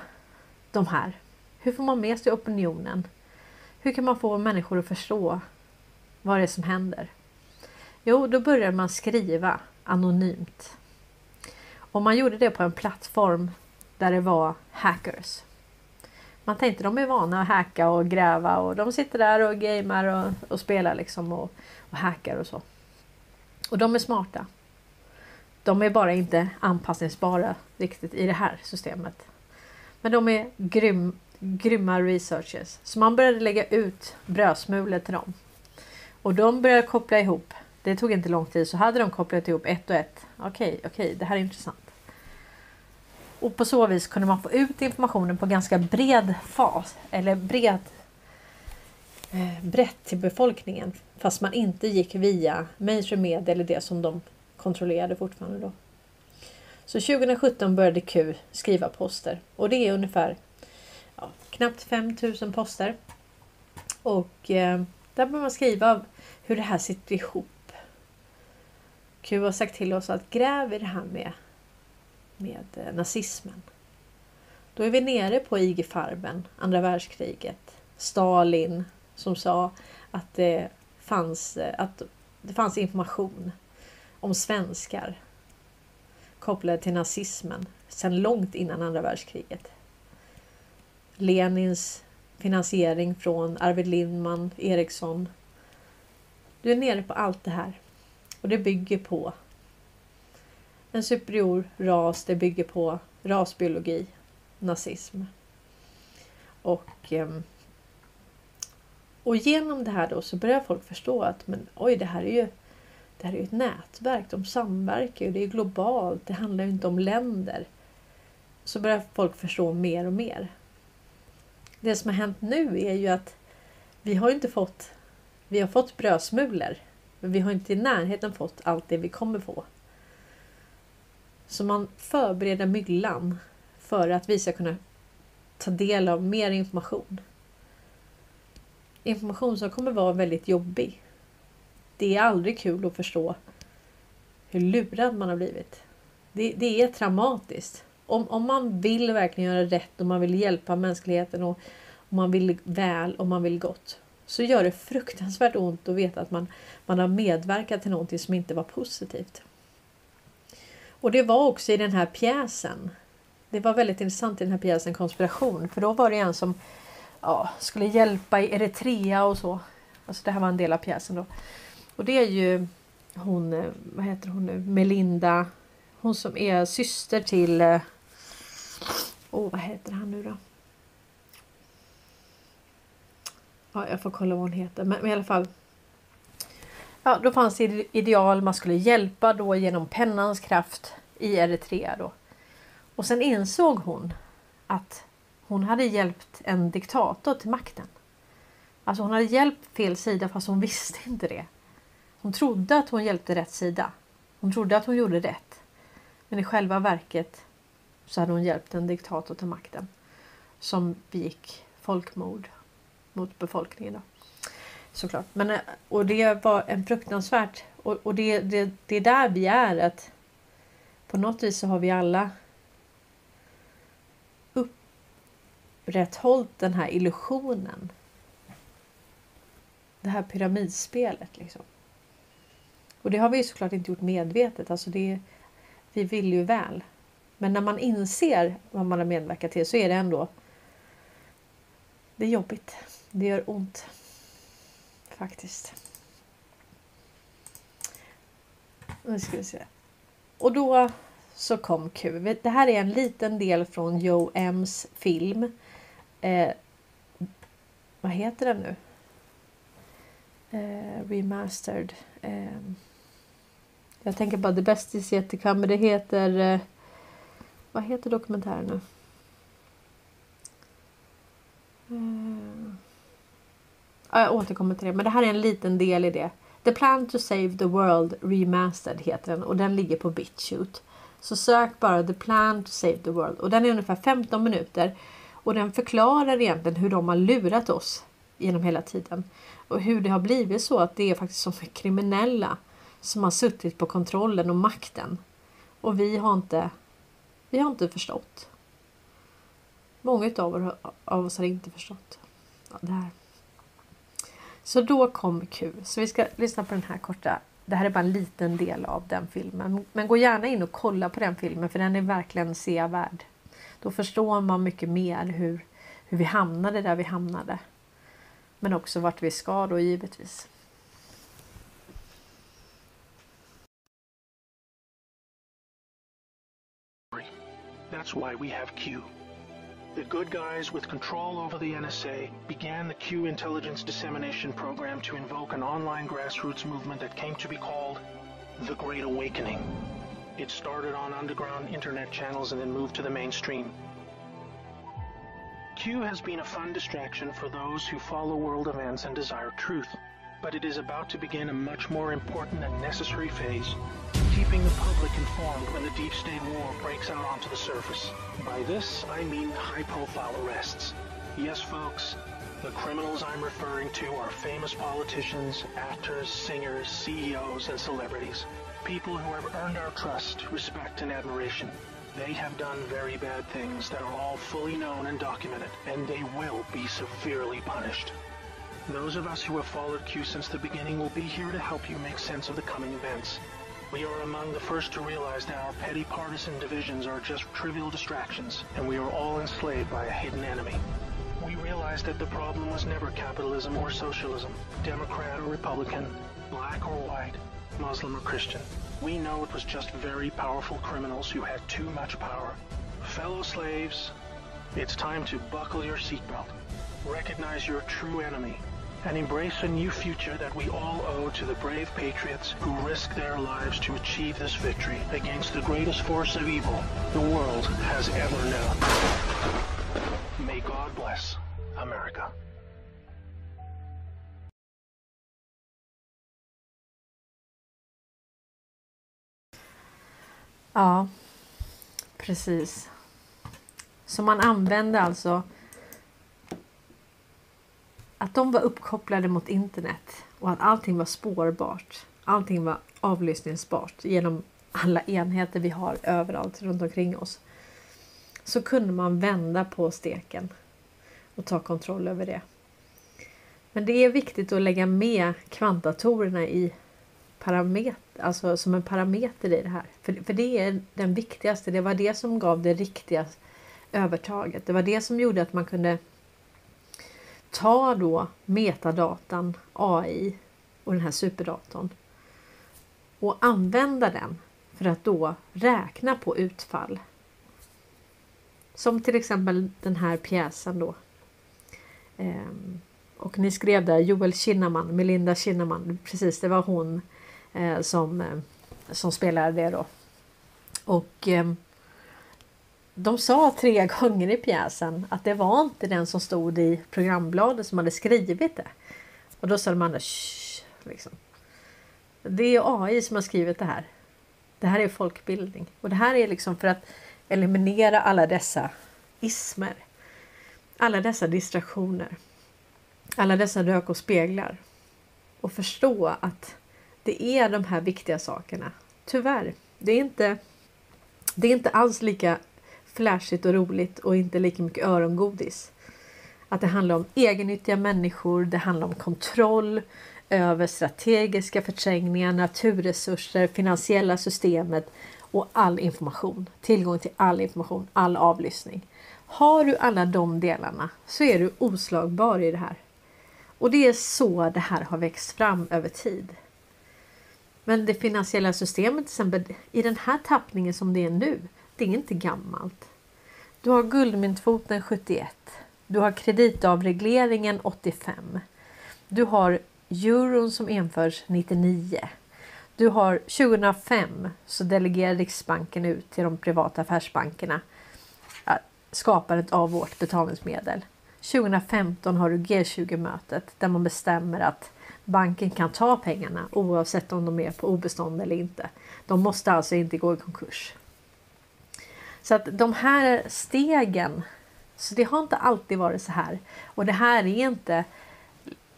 de här? Hur får man med sig opinionen? Hur kan man få människor att förstå vad det är som händer? Jo, då börjar man skriva anonymt. Och man gjorde det på en plattform där det var hackers. Man tänkte de är vana att hacka och gräva och de sitter där och gamer och, och spelar liksom och, och hackar och så. Och de är smarta. De är bara inte anpassningsbara riktigt i det här systemet. Men de är grym, grymma researchers. Så man började lägga ut brödsmulor till dem. Och de började koppla ihop. Det tog inte lång tid så hade de kopplat ihop ett och ett. Okej, okay, okej, okay, det här är intressant. Och på så vis kunde man få ut informationen på ganska bred fas eller bred eh, brett till befolkningen fast man inte gick via mainstream media eller det som de kontrollerade fortfarande då. Så 2017 började Q skriva poster och det är ungefär ja, knappt 5000 poster. Och eh, där bör man skriva hur det här sitter ihop. Q har sagt till oss att gräv i det här med, med eh, nazismen. Då är vi nere på IG Farben, andra världskriget. Stalin som sa att det fanns, eh, att det fanns information om svenskar kopplade till nazismen sedan långt innan andra världskriget. Lenins finansiering från Arvid Lindman, Eriksson. Du är nere på allt det här. Och det bygger på en superior ras, det bygger på rasbiologi, nazism. Och, ehm, och genom det här då så börjar folk förstå att men oj, det här är ju det här är ju ett nätverk, de samverkar ju, det är globalt, det handlar ju inte om länder. Så börjar folk förstå mer och mer. Det som har hänt nu är ju att vi har inte fått, vi har fått brödsmulor, men vi har inte i närheten fått allt det vi kommer få. Så man förbereder myllan för att vi ska kunna ta del av mer information. Information som kommer vara väldigt jobbig. Det är aldrig kul att förstå hur lurad man har blivit. Det, det är traumatiskt. Om, om man vill verkligen göra rätt och man vill hjälpa mänskligheten och, och man vill väl och man vill gott så gör det fruktansvärt ont att veta att man, man har medverkat till någonting som inte var positivt. Och det var också i den här pjäsen. Det var väldigt intressant i den här pjäsen Konspiration för då var det en som ja, skulle hjälpa i Eritrea och så. Alltså det här var en del av pjäsen då. Och det är ju hon, eh, vad heter hon nu, Melinda. Hon som är syster till... Eh, åh, oh, vad heter han nu då? Ja, jag får kolla vad hon heter. Men, men i alla fall. Ja, då fanns det ideal. Man skulle hjälpa då genom pennans kraft i Eritrea då. Och sen insåg hon att hon hade hjälpt en diktator till makten. Alltså hon hade hjälpt fel sida fast hon visste inte det. Hon trodde att hon hjälpte rätt sida. Hon trodde att hon gjorde rätt. Men i själva verket så hade hon hjälpt en diktator till makten. Som begick folkmord mot befolkningen. Då. Såklart. Men, eh, och det var en fruktansvärt... Och, och det, det, det är där vi är. att På något vis så har vi alla upprätthållit den här illusionen. Det här pyramidspelet liksom. Och det har vi ju såklart inte gjort medvetet. Alltså det, vi vill ju väl. Men när man inser vad man har medverkat till så är det ändå det är jobbigt. Det gör ont. Faktiskt. Nu ska vi se. Och då så kom Q. Det här är en liten del från Joe M's film. Eh, vad heter den nu? Eh, remastered. Eh, jag tänker bara The Best is yet to come. Men det heter... Eh, vad heter dokumentären nu? Uh, jag återkommer till det. Men det här är en liten del i det. The Plan to Save the World Remastered heter den och den ligger på BitChute. Så sök bara The Plan to Save the World och den är ungefär 15 minuter. Och den förklarar egentligen hur de har lurat oss genom hela tiden. Och hur det har blivit så att det är faktiskt som kriminella som har suttit på kontrollen och makten. Och vi har inte, vi har inte förstått. Många av, av oss har inte förstått ja, det här. Så då kom Q. Så vi ska lyssna på den här korta. Det här är bara en liten del av den filmen. Men gå gärna in och kolla på den filmen för den är verkligen sevärd. Då förstår man mycket mer hur, hur vi hamnade där vi hamnade. Men också vart vi ska då givetvis. That's why we have Q. The good guys with control over the NSA began the Q intelligence dissemination program to invoke an online grassroots movement that came to be called the Great Awakening. It started on underground internet channels and then moved to the mainstream. Q has been a fun distraction for those who follow world events and desire truth, but it is about to begin a much more important and necessary phase keeping the public informed when the deep state war breaks out onto the surface. By this, I mean high-profile arrests. Yes, folks, the criminals I'm referring to are famous politicians, actors, singers, CEOs, and celebrities. People who have earned our trust, respect, and admiration. They have done very bad things that are all fully known and documented, and they will be severely punished. Those of us who have followed Q since the beginning will be here to help you make sense of the coming events. We are among the first to realize that our petty partisan divisions are just trivial distractions, and we are all enslaved by a hidden enemy. We realized that the problem was never capitalism or socialism, Democrat or Republican, black or white, Muslim or Christian. We know it was just very powerful criminals who had too much power. Fellow slaves, it's time to buckle your seatbelt, recognize your true enemy, and embrace a new future that we all owe to the brave patriots who risked their lives to achieve this victory against the greatest force of evil the world has ever known. May God bless America. Ja, precis. Så man använde alltså att de var uppkopplade mot internet och att allting var spårbart. Allting var avlyssningsbart genom alla enheter vi har överallt runt omkring oss. Så kunde man vända på steken och ta kontroll över det. Men det är viktigt att lägga med kvantdatorerna i parameter, alltså som en parameter i det här. För, för det är den viktigaste. Det var det som gav det riktiga övertaget. Det var det som gjorde att man kunde ta då metadatan, AI och den här superdatorn och använda den för att då räkna på utfall. Som till exempel den här pjäsen då. Ehm, och ni skrev där Joel Kinnaman, Melinda Kinnaman, precis det var hon eh, som, eh, som spelade det då. Och ehm, de sa tre *laughs* gånger i pjäsen att det var inte den som stod i programbladet som hade skrivit det. Och då sa de andra liksom. Det är AI som har skrivit det här. Det här är folkbildning och det här är liksom för att eliminera alla dessa ismer. Alla dessa distraktioner. Alla dessa rök och speglar. Och förstå att det är de här viktiga sakerna. Tyvärr, det är inte, det är inte alls lika flashigt och roligt och inte lika mycket örongodis. Att det handlar om egennyttiga människor, det handlar om kontroll över strategiska förträngningar, naturresurser, finansiella systemet och all information. Tillgång till all information, all avlyssning. Har du alla de delarna så är du oslagbar i det här. Och det är så det här har växt fram över tid. Men det finansiella systemet till exempel i den här tappningen som det är nu, det är inte gammalt. Du har guldmyntfoten 71. Du har kreditavregleringen 85. Du har euron som införs 99. Du har 2005 så delegerade Riksbanken ut till de privata affärsbankerna skapandet av vårt betalningsmedel. 2015 har du G20-mötet där man bestämmer att banken kan ta pengarna oavsett om de är på obestånd eller inte. De måste alltså inte gå i konkurs. Så att de här stegen, så det har inte alltid varit så här. Och det här är inte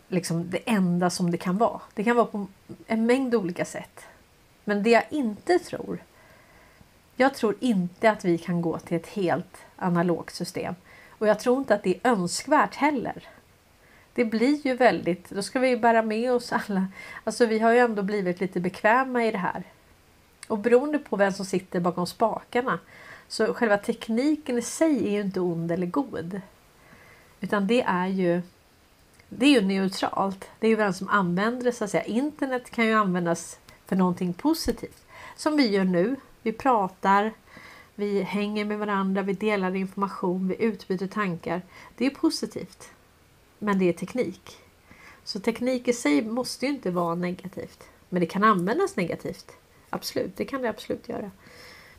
liksom det enda som det kan vara. Det kan vara på en mängd olika sätt. Men det jag inte tror. Jag tror inte att vi kan gå till ett helt analogt system. Och jag tror inte att det är önskvärt heller. Det blir ju väldigt, då ska vi bära med oss alla. Alltså vi har ju ändå blivit lite bekväma i det här. Och beroende på vem som sitter bakom spakarna så själva tekniken i sig är ju inte ond eller god. Utan det är ju det är ju neutralt. Det är ju vem som använder det så att säga. Internet kan ju användas för någonting positivt. Som vi gör nu. Vi pratar, vi hänger med varandra, vi delar information, vi utbyter tankar. Det är positivt. Men det är teknik. Så teknik i sig måste ju inte vara negativt. Men det kan användas negativt. Absolut, det kan det absolut göra.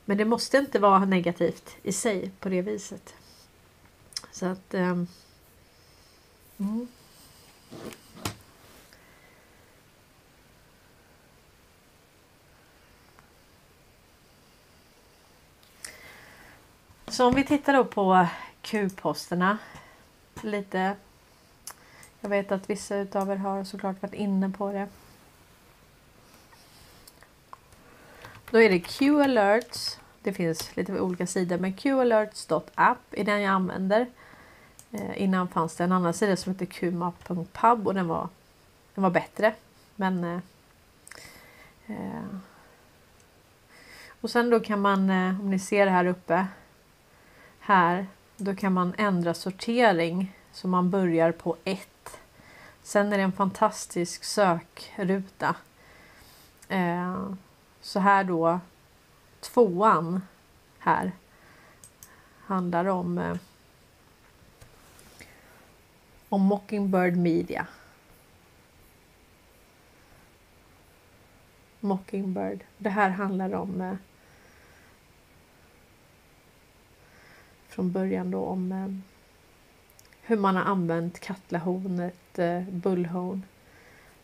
Men det måste inte vara negativt i sig på det viset. Så att... Um, mm. Så om vi tittar då på Q-posterna lite. Jag vet att vissa utav er har såklart varit inne på det. Då är det Q-alerts. Det finns lite olika sidor men qalerts.app är den jag använder. Eh, innan fanns det en annan sida som hette qmap.pub och den var, den var bättre. Men eh, eh, och sen då kan man, eh, om ni ser här uppe här, då kan man ändra sortering så man börjar på 1. Sen är det en fantastisk sökruta. Eh, så här då, tvåan här handlar om eh, om Mockingbird Media. Mockingbird. Det här handlar om eh, från början då om eh, hur man har använt Katlahornet, eh, Bullhorn.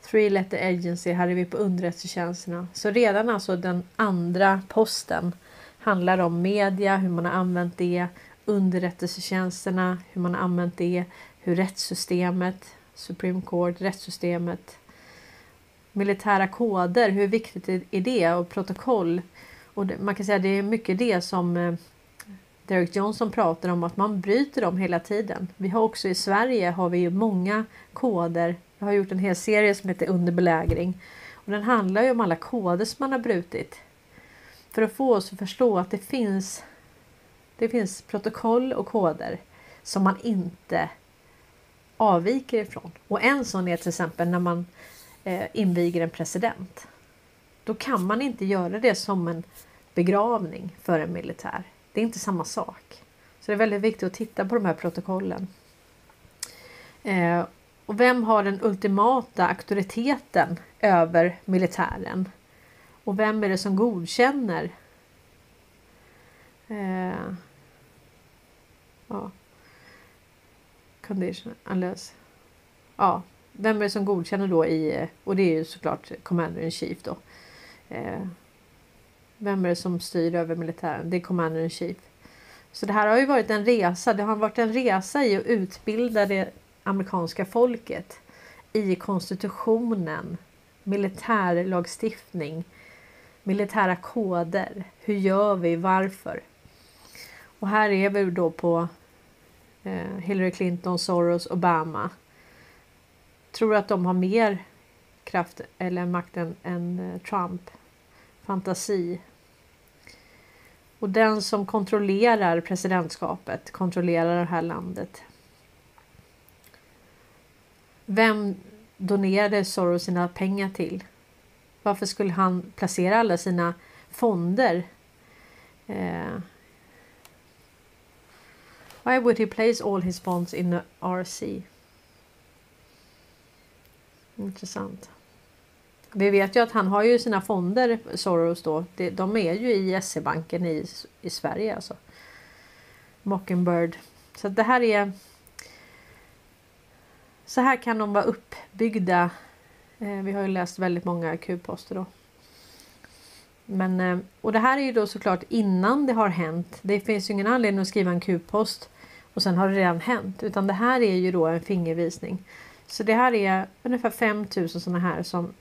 Three Letter Agency, här är vi på underrättelsetjänsterna. Så redan alltså den andra posten handlar om media, hur man har använt det, underrättelsetjänsterna, hur man har använt det, hur rättssystemet, Supreme Court, rättssystemet, militära koder, hur viktigt är det och protokoll. Och man kan säga att det är mycket det som eh, Derek Johnson pratar om att man bryter dem hela tiden. Vi har också i Sverige har vi ju många koder. Jag har gjort en hel serie som heter Under belägring och den handlar ju om alla koder som man har brutit. För att få oss att förstå att det finns det finns protokoll och koder som man inte avviker ifrån. Och en sån är till exempel när man eh, inviger en president. Då kan man inte göra det som en begravning för en militär. Det är inte samma sak. Så det är väldigt viktigt att titta på de här protokollen. Eh, och vem har den ultimata auktoriteten över militären? Och vem är det som godkänner? Eh, ja. Condition unless. Ja, vem är det som godkänner då i och det är ju såklart Commander in Chief då. Eh, vem är det som styr över militären? Det är Commander in Chief. Så det här har ju varit en resa. Det har varit en resa i att utbilda det amerikanska folket i konstitutionen, militärlagstiftning, militära koder. Hur gör vi? Varför? Och här är vi då på eh, Hillary Clinton, Soros, Obama. Tror att de har mer kraft eller makt än, än eh, Trump. Fantasi. Och den som kontrollerar presidentskapet kontrollerar det här landet. Vem donerade Soros sina pengar till? Varför skulle han placera alla sina fonder? Eh, why would he place all his bonds in the RC? Intressant. Vi vet ju att han har ju sina fonder, Soros då. De är ju i SE-banken i, i Sverige alltså. Mockingbird. Så det här är... Så här kan de vara uppbyggda. Eh, vi har ju läst väldigt många Q-poster då. Men, eh, och det här är ju då såklart innan det har hänt. Det finns ju ingen anledning att skriva en Q-post och sen har det redan hänt. Utan det här är ju då en fingervisning. Så det här är ungefär 5000 sådana här som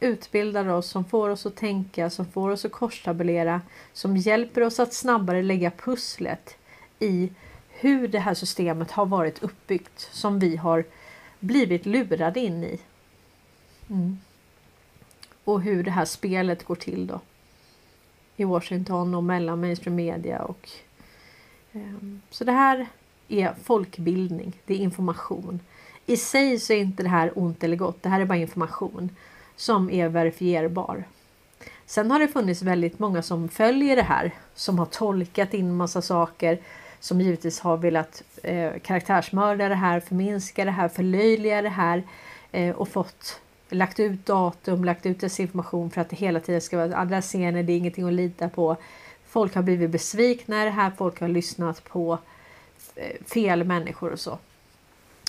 utbildar oss, som får oss att tänka, som får oss att korstabulera, som hjälper oss att snabbare lägga pusslet i hur det här systemet har varit uppbyggt som vi har blivit lurade in i. Mm. Och hur det här spelet går till då. I Washington och mellan mainstream media och um, så det här är folkbildning, det är information. I sig så är inte det här ont eller gott, det här är bara information som är verifierbar. Sen har det funnits väldigt många som följer det här som har tolkat in massa saker som givetvis har velat eh, karaktärsmörda det här, förminska det här, förlöjliga det här eh, och fått lagt ut datum, lagt ut desinformation för att det hela tiden ska vara andra scener, det är ingenting att lita på. Folk har blivit besvikna i det här, folk har lyssnat på eh, fel människor och så.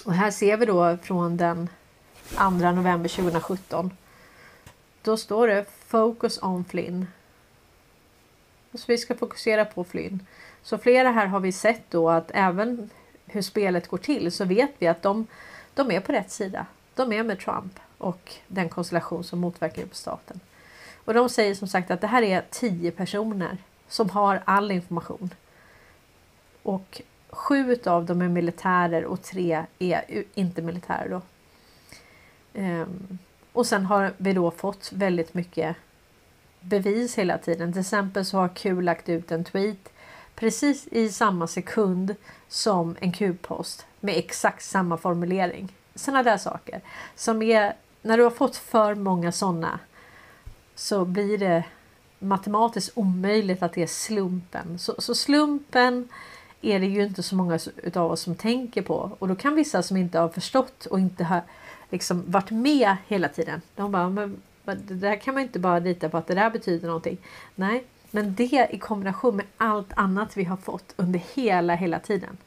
Och här ser vi då från den 2 november 2017 då står det Focus on Flynn. Så vi ska fokusera på Flynn. Så flera här har vi sett då att även hur spelet går till så vet vi att de, de är på rätt sida. De är med Trump och den konstellation som motverkar på staten. Och de säger som sagt att det här är tio personer som har all information. Och sju av dem är militärer och tre är inte militärer. Då. Ehm, och sen har vi då fått väldigt mycket bevis hela tiden. Till exempel så har Q lagt ut en tweet precis i samma sekund som en Q-post med exakt samma formulering. Sådana där saker som är när du har fått för många sådana så blir det matematiskt omöjligt att det är slumpen. Så, så slumpen är det ju inte så många av oss som tänker på och då kan vissa som inte har förstått och inte har liksom varit med hela tiden. De bara, men det där kan man inte bara lita på att det där betyder någonting. Nej, men det i kombination med allt annat vi har fått under hela, hela tiden.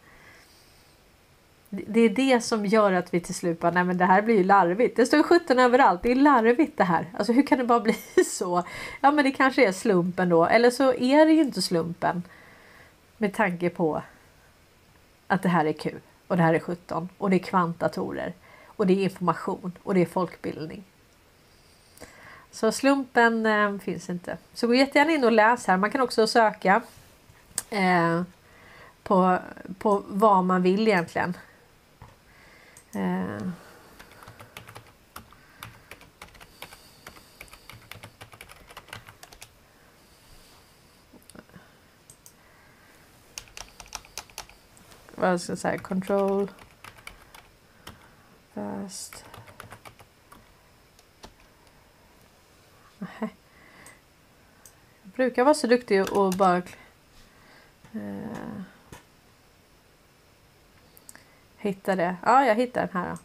Det är det som gör att vi till slut bara, nej men det här blir ju larvigt. Det står 17 överallt, det är larvigt det här. Alltså hur kan det bara *laughs* bli så? Ja men det kanske är slumpen då, eller så är det ju inte slumpen. Med tanke på att det här är Q och det här är 17 och det är kvantdatorer och det är information och det är folkbildning. Så slumpen eh, finns inte. Så gå jättegärna in och läs här. Man kan också söka eh, på, på vad man vill egentligen. Eh. Vad ska jag säga? Control. Fast. Nej. Jag brukar vara så duktig och bara eh, hitta det. Ja, jag hittar den här. Då.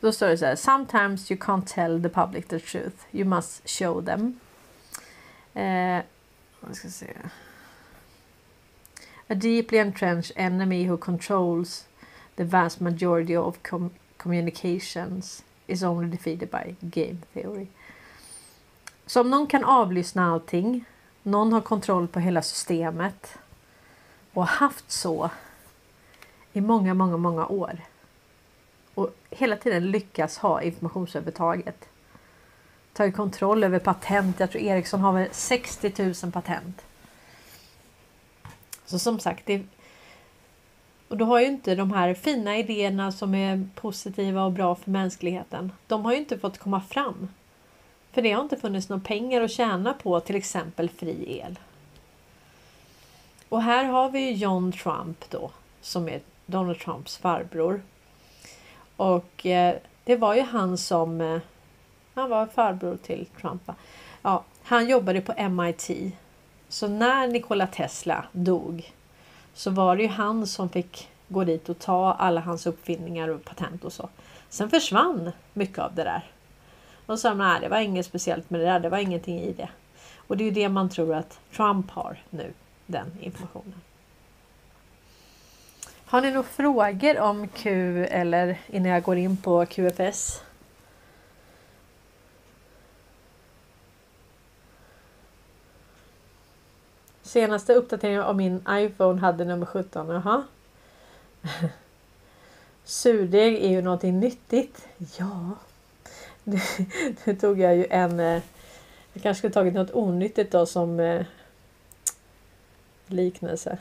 då står det så här. Sometimes you can't tell the public the truth. You must show them. Eh, ska se. A deeply entrenched enemy who controls the vast majority of com communications is only defeated by game theory. Så om någon kan avlyssna allting, någon har kontroll på hela systemet och haft så i många, många, många år och hela tiden lyckas ha informationsövertaget. Tagit kontroll över patent. Jag tror Ericsson har väl 60 000 patent. Så som sagt, det, och då har ju inte de här fina idéerna som är positiva och bra för mänskligheten. De har ju inte fått komma fram. För det har inte funnits några pengar att tjäna på till exempel fri el. Och här har vi ju John Trump då som är Donald Trumps farbror. Och eh, det var ju han som eh, han var farbror till Trump. Va? Ja, han jobbade på MIT. Så när Nikola Tesla dog så var det ju han som fick gå dit och ta alla hans uppfinningar och patent och så. Sen försvann mycket av det där. Och sa nej, det var inget speciellt med det där, det var ingenting i det. Och det är ju det man tror att Trump har nu, den informationen. Har ni några frågor om Q eller innan jag går in på QFS? Senaste uppdateringen av min iPhone hade nummer 17. Jaha. *laughs* Surdeg är ju någonting nyttigt. Ja. *laughs* Nu, nu tog jag ju en... Eh, jag kanske skulle tagit något onyttigt då som eh, liknelse.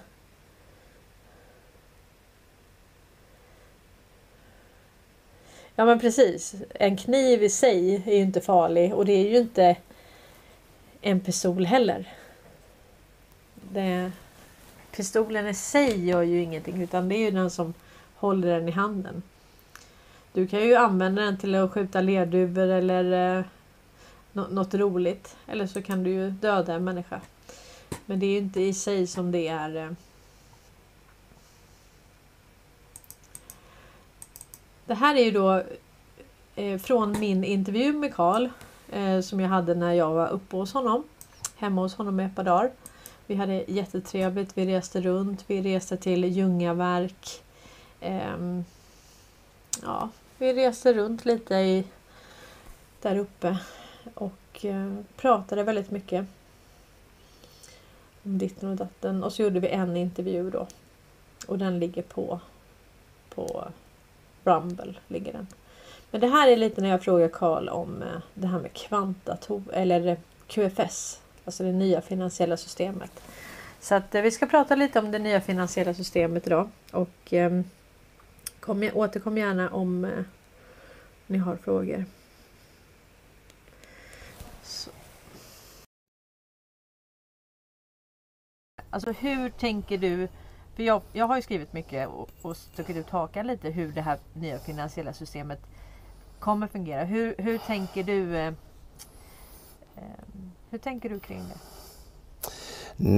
Ja men precis. En kniv i sig är ju inte farlig och det är ju inte en pistol heller. Det, pistolen i sig gör ju ingenting utan det är ju den som håller den i handen. Du kan ju använda den till att skjuta lerduvor eller eh, något roligt. Eller så kan du ju döda en människa. Men det är ju inte i sig som det är eh, Det här är ju då eh, från min intervju med Karl eh, som jag hade när jag var uppe hos honom. Hemma hos honom i ett par dagar. Vi hade jättetrevligt. Vi reste runt. Vi reste till Ljungaverk. Ehm, ja, vi reste runt lite i, där uppe och eh, pratade väldigt mycket om ditten och datten. Och så gjorde vi en intervju då. Och den ligger på, på Rumble. Ligger den. Men det här är lite när jag frågar Karl om eh, det här med kvantdator eller eh, QFS. Alltså det nya finansiella systemet. Så att eh, vi ska prata lite om det nya finansiella systemet idag och ehm, kom, återkom gärna om eh, ni har frågor. Så. Alltså hur tänker du? För jag, jag har ju skrivit mycket och, och stuckit ut hakan lite hur det här nya finansiella systemet kommer fungera. Hur, hur tänker du? Eh, eh, hur tänker du kring det?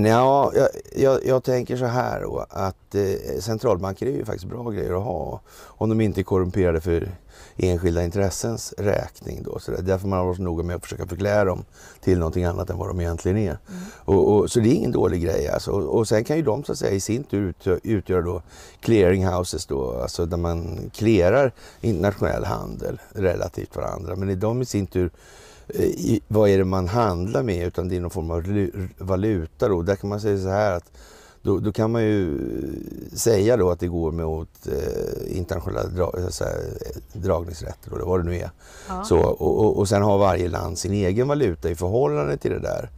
Ja, jag, jag, jag, tänker så här då att eh, centralbanker är ju faktiskt bra grejer att ha. Om de inte är korrumperade för enskilda intressens räkning. Då. Så därför man har varit noga med att försöka förklä dem till någonting annat än vad de egentligen är. Mm. Och, och, så det är ingen dålig grej. Alltså. Och, och sen kan ju de så att säga, i sin tur utgöra, utgöra då clearinghouses, då, alltså där man clearar internationell handel relativt varandra. Men de i sin tur i, vad är det man handlar med utan det är någon form av valuta då. Där kan man säga så här att då, då kan man ju säga då att det går mot eh, internationella dra, här, dragningsrätter eller vad det nu är. Ja. Så, och, och, och sen har varje land sin egen valuta i förhållande till det där.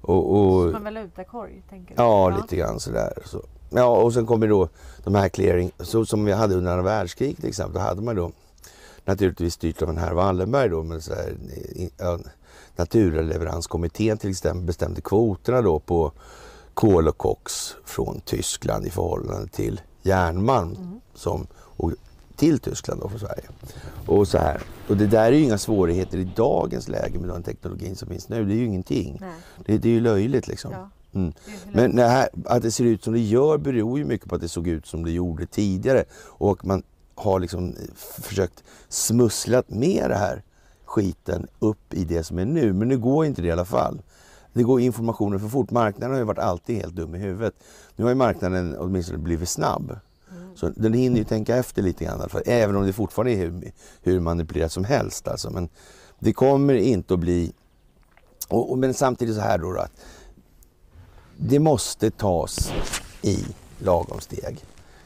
Och, och, Som en valutakorg? Tänker du? Ja, lite grann sådär. Så. Ja, och sen kommer då de här clearing, så som vi hade under andra världskriget till exempel, då hade man då naturligtvis styrt av en herr Wallenberg då, men så här, ja, Naturleveranskommittén till exempel bestämde kvoterna då på kol och koks från Tyskland i förhållande till järnmalm mm. som, och till Tyskland och från Sverige. Och, så här. och det där är ju inga svårigheter i dagens läge med den teknologin som finns nu. Det är ju ingenting. Det, det, är ju löjligt liksom. Ja. Mm. Men det här, att det ser ut som det gör beror ju mycket på att det såg ut som det gjorde tidigare. Och man har liksom försökt smussla med det här skiten upp i det som är nu. Men nu går inte det i alla fall. Det går informationen för fort. Marknaden har ju varit alltid helt dum i huvudet. Nu har ju marknaden åtminstone blivit snabb. Mm. Så den hinner ju tänka efter lite grann i alla fall. Även om det fortfarande är hur, hur manipulerat som helst. Alltså. Men det kommer inte att bli... Och, och men samtidigt så här då, då att det måste tas i lagom steg.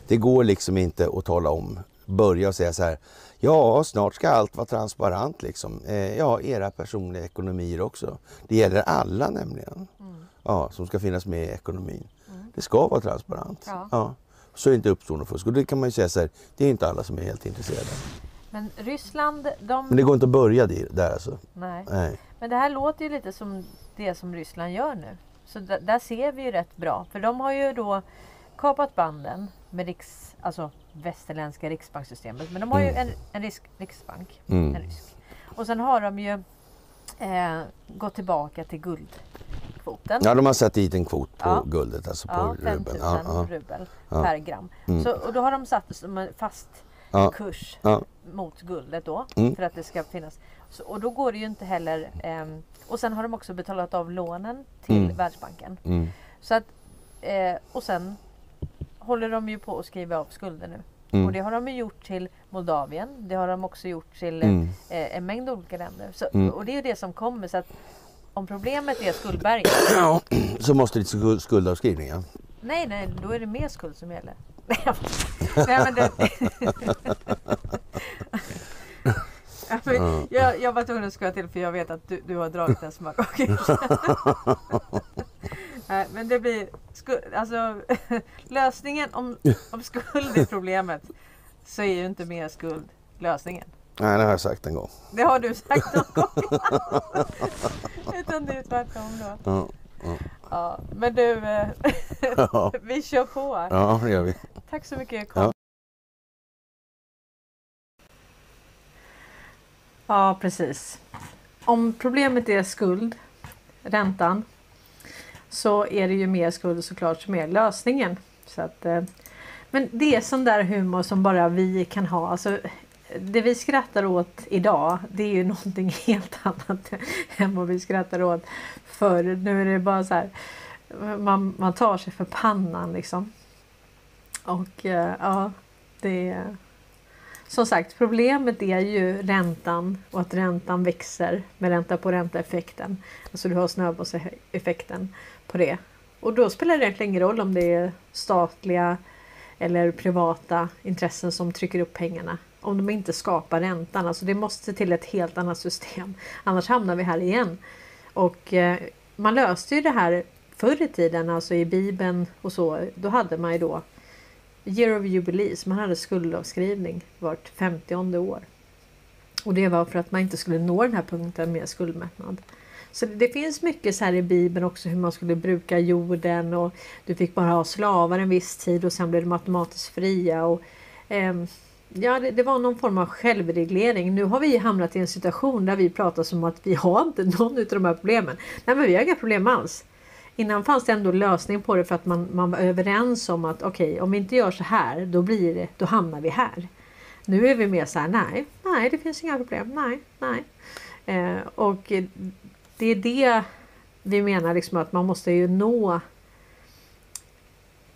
Det går liksom inte att tala om börja och säga så här, ja snart ska allt vara transparent liksom. Eh, ja, era personliga ekonomier också. Det gäller alla nämligen. Mm. Ja, som ska finnas med i ekonomin. Mm. Det ska vara transparent. Ja. ja. Så det inte uppstår något fusk. Och det kan man ju säga så här, det är inte alla som är helt intresserade. Men Ryssland, de... Men det går inte att börja där alltså. Nej. Nej. Men det här låter ju lite som det som Ryssland gör nu. Så där ser vi ju rätt bra. För de har ju då kapat banden med riks, alltså västerländska riksbankssystemet. Men de har mm. ju en, en risk, riksbank. Mm. En risk. Och sen har de ju eh, gått tillbaka till guldkvoten. Ja, de har satt dit en kvot på ja. guldet, alltså på ja, 5 000 ja, rubel per gram. Mm. Så, och då har de satt som en fast kurs mot guldet då mm. för att det ska finnas. Så, och då går det ju inte heller eh, och sen har de också betalat av lånen till mm. Världsbanken. Mm. Så att, eh, och sen håller de ju på att skriva av skulder nu. Mm. Och det har de gjort till Moldavien. Det har de också gjort till mm. eh, en mängd olika länder. Så, mm. Och det är det som kommer. Så att om problemet är skuldberget. Ja, *clears throat* så måste det till skuldavskrivning ja. Nej, nej, då är det mer skuld som gäller. *laughs* nej, men det... *laughs* jag, jag var tvungen att skoja till för jag vet att du, du har dragit gånger. *laughs* Nej, men det blir alltså, *laughs* lösningen om, om skuld är problemet så är ju inte mer skuld lösningen. Nej, det har jag sagt en gång. Det har du sagt någon gång. *laughs* Utan det är tvärtom då. Ja, ja. ja men du, *laughs* vi kör på. Ja, det gör vi. Tack så mycket. Kom. Ja. ja, precis. Om problemet är skuld, räntan, så är det ju mer skuld såklart som är lösningen. Så att, eh, men det är sån där humor som bara vi kan ha. Alltså, det vi skrattar åt idag det är ju *laughs* någonting helt annat än vad vi skrattar åt förr. Nu är det bara så här, man, man tar sig för pannan liksom. Och eh, ja, det är... som sagt, problemet är ju räntan och att räntan växer med ränta på ränta effekten. Alltså du har snöbollseffekten på det. Och då spelar det egentligen ingen roll om det är statliga eller privata intressen som trycker upp pengarna. Om de inte skapar räntan. Alltså det måste till ett helt annat system. *laughs* Annars hamnar vi här igen. Och eh, man löste ju det här förr i tiden, alltså i Bibeln och så, då hade man ju då Year of Jubilees, man hade skuldavskrivning vart 50 år. Och det var för att man inte skulle nå den här punkten med skuldmättnad. Så det finns mycket så här i Bibeln också hur man skulle bruka jorden och du fick bara ha slavar en viss tid och sen blev de automatiskt fria. Och, eh, ja, det, det, var någon form av självreglering. Nu har vi hamnat i en situation där vi pratar som att vi har inte *laughs* någon av de här problemen. Nej, men vi har inga problem alls. Innan fanns det ändå lösning på det för att man, man var överens om att okej, okay, om vi inte gör så här, då blir det, då hamnar vi här. Nu är vi mer så här, nej, nej, det finns inga problem, nej, nej. Eh, och det är det vi menar liksom att man måste ju nå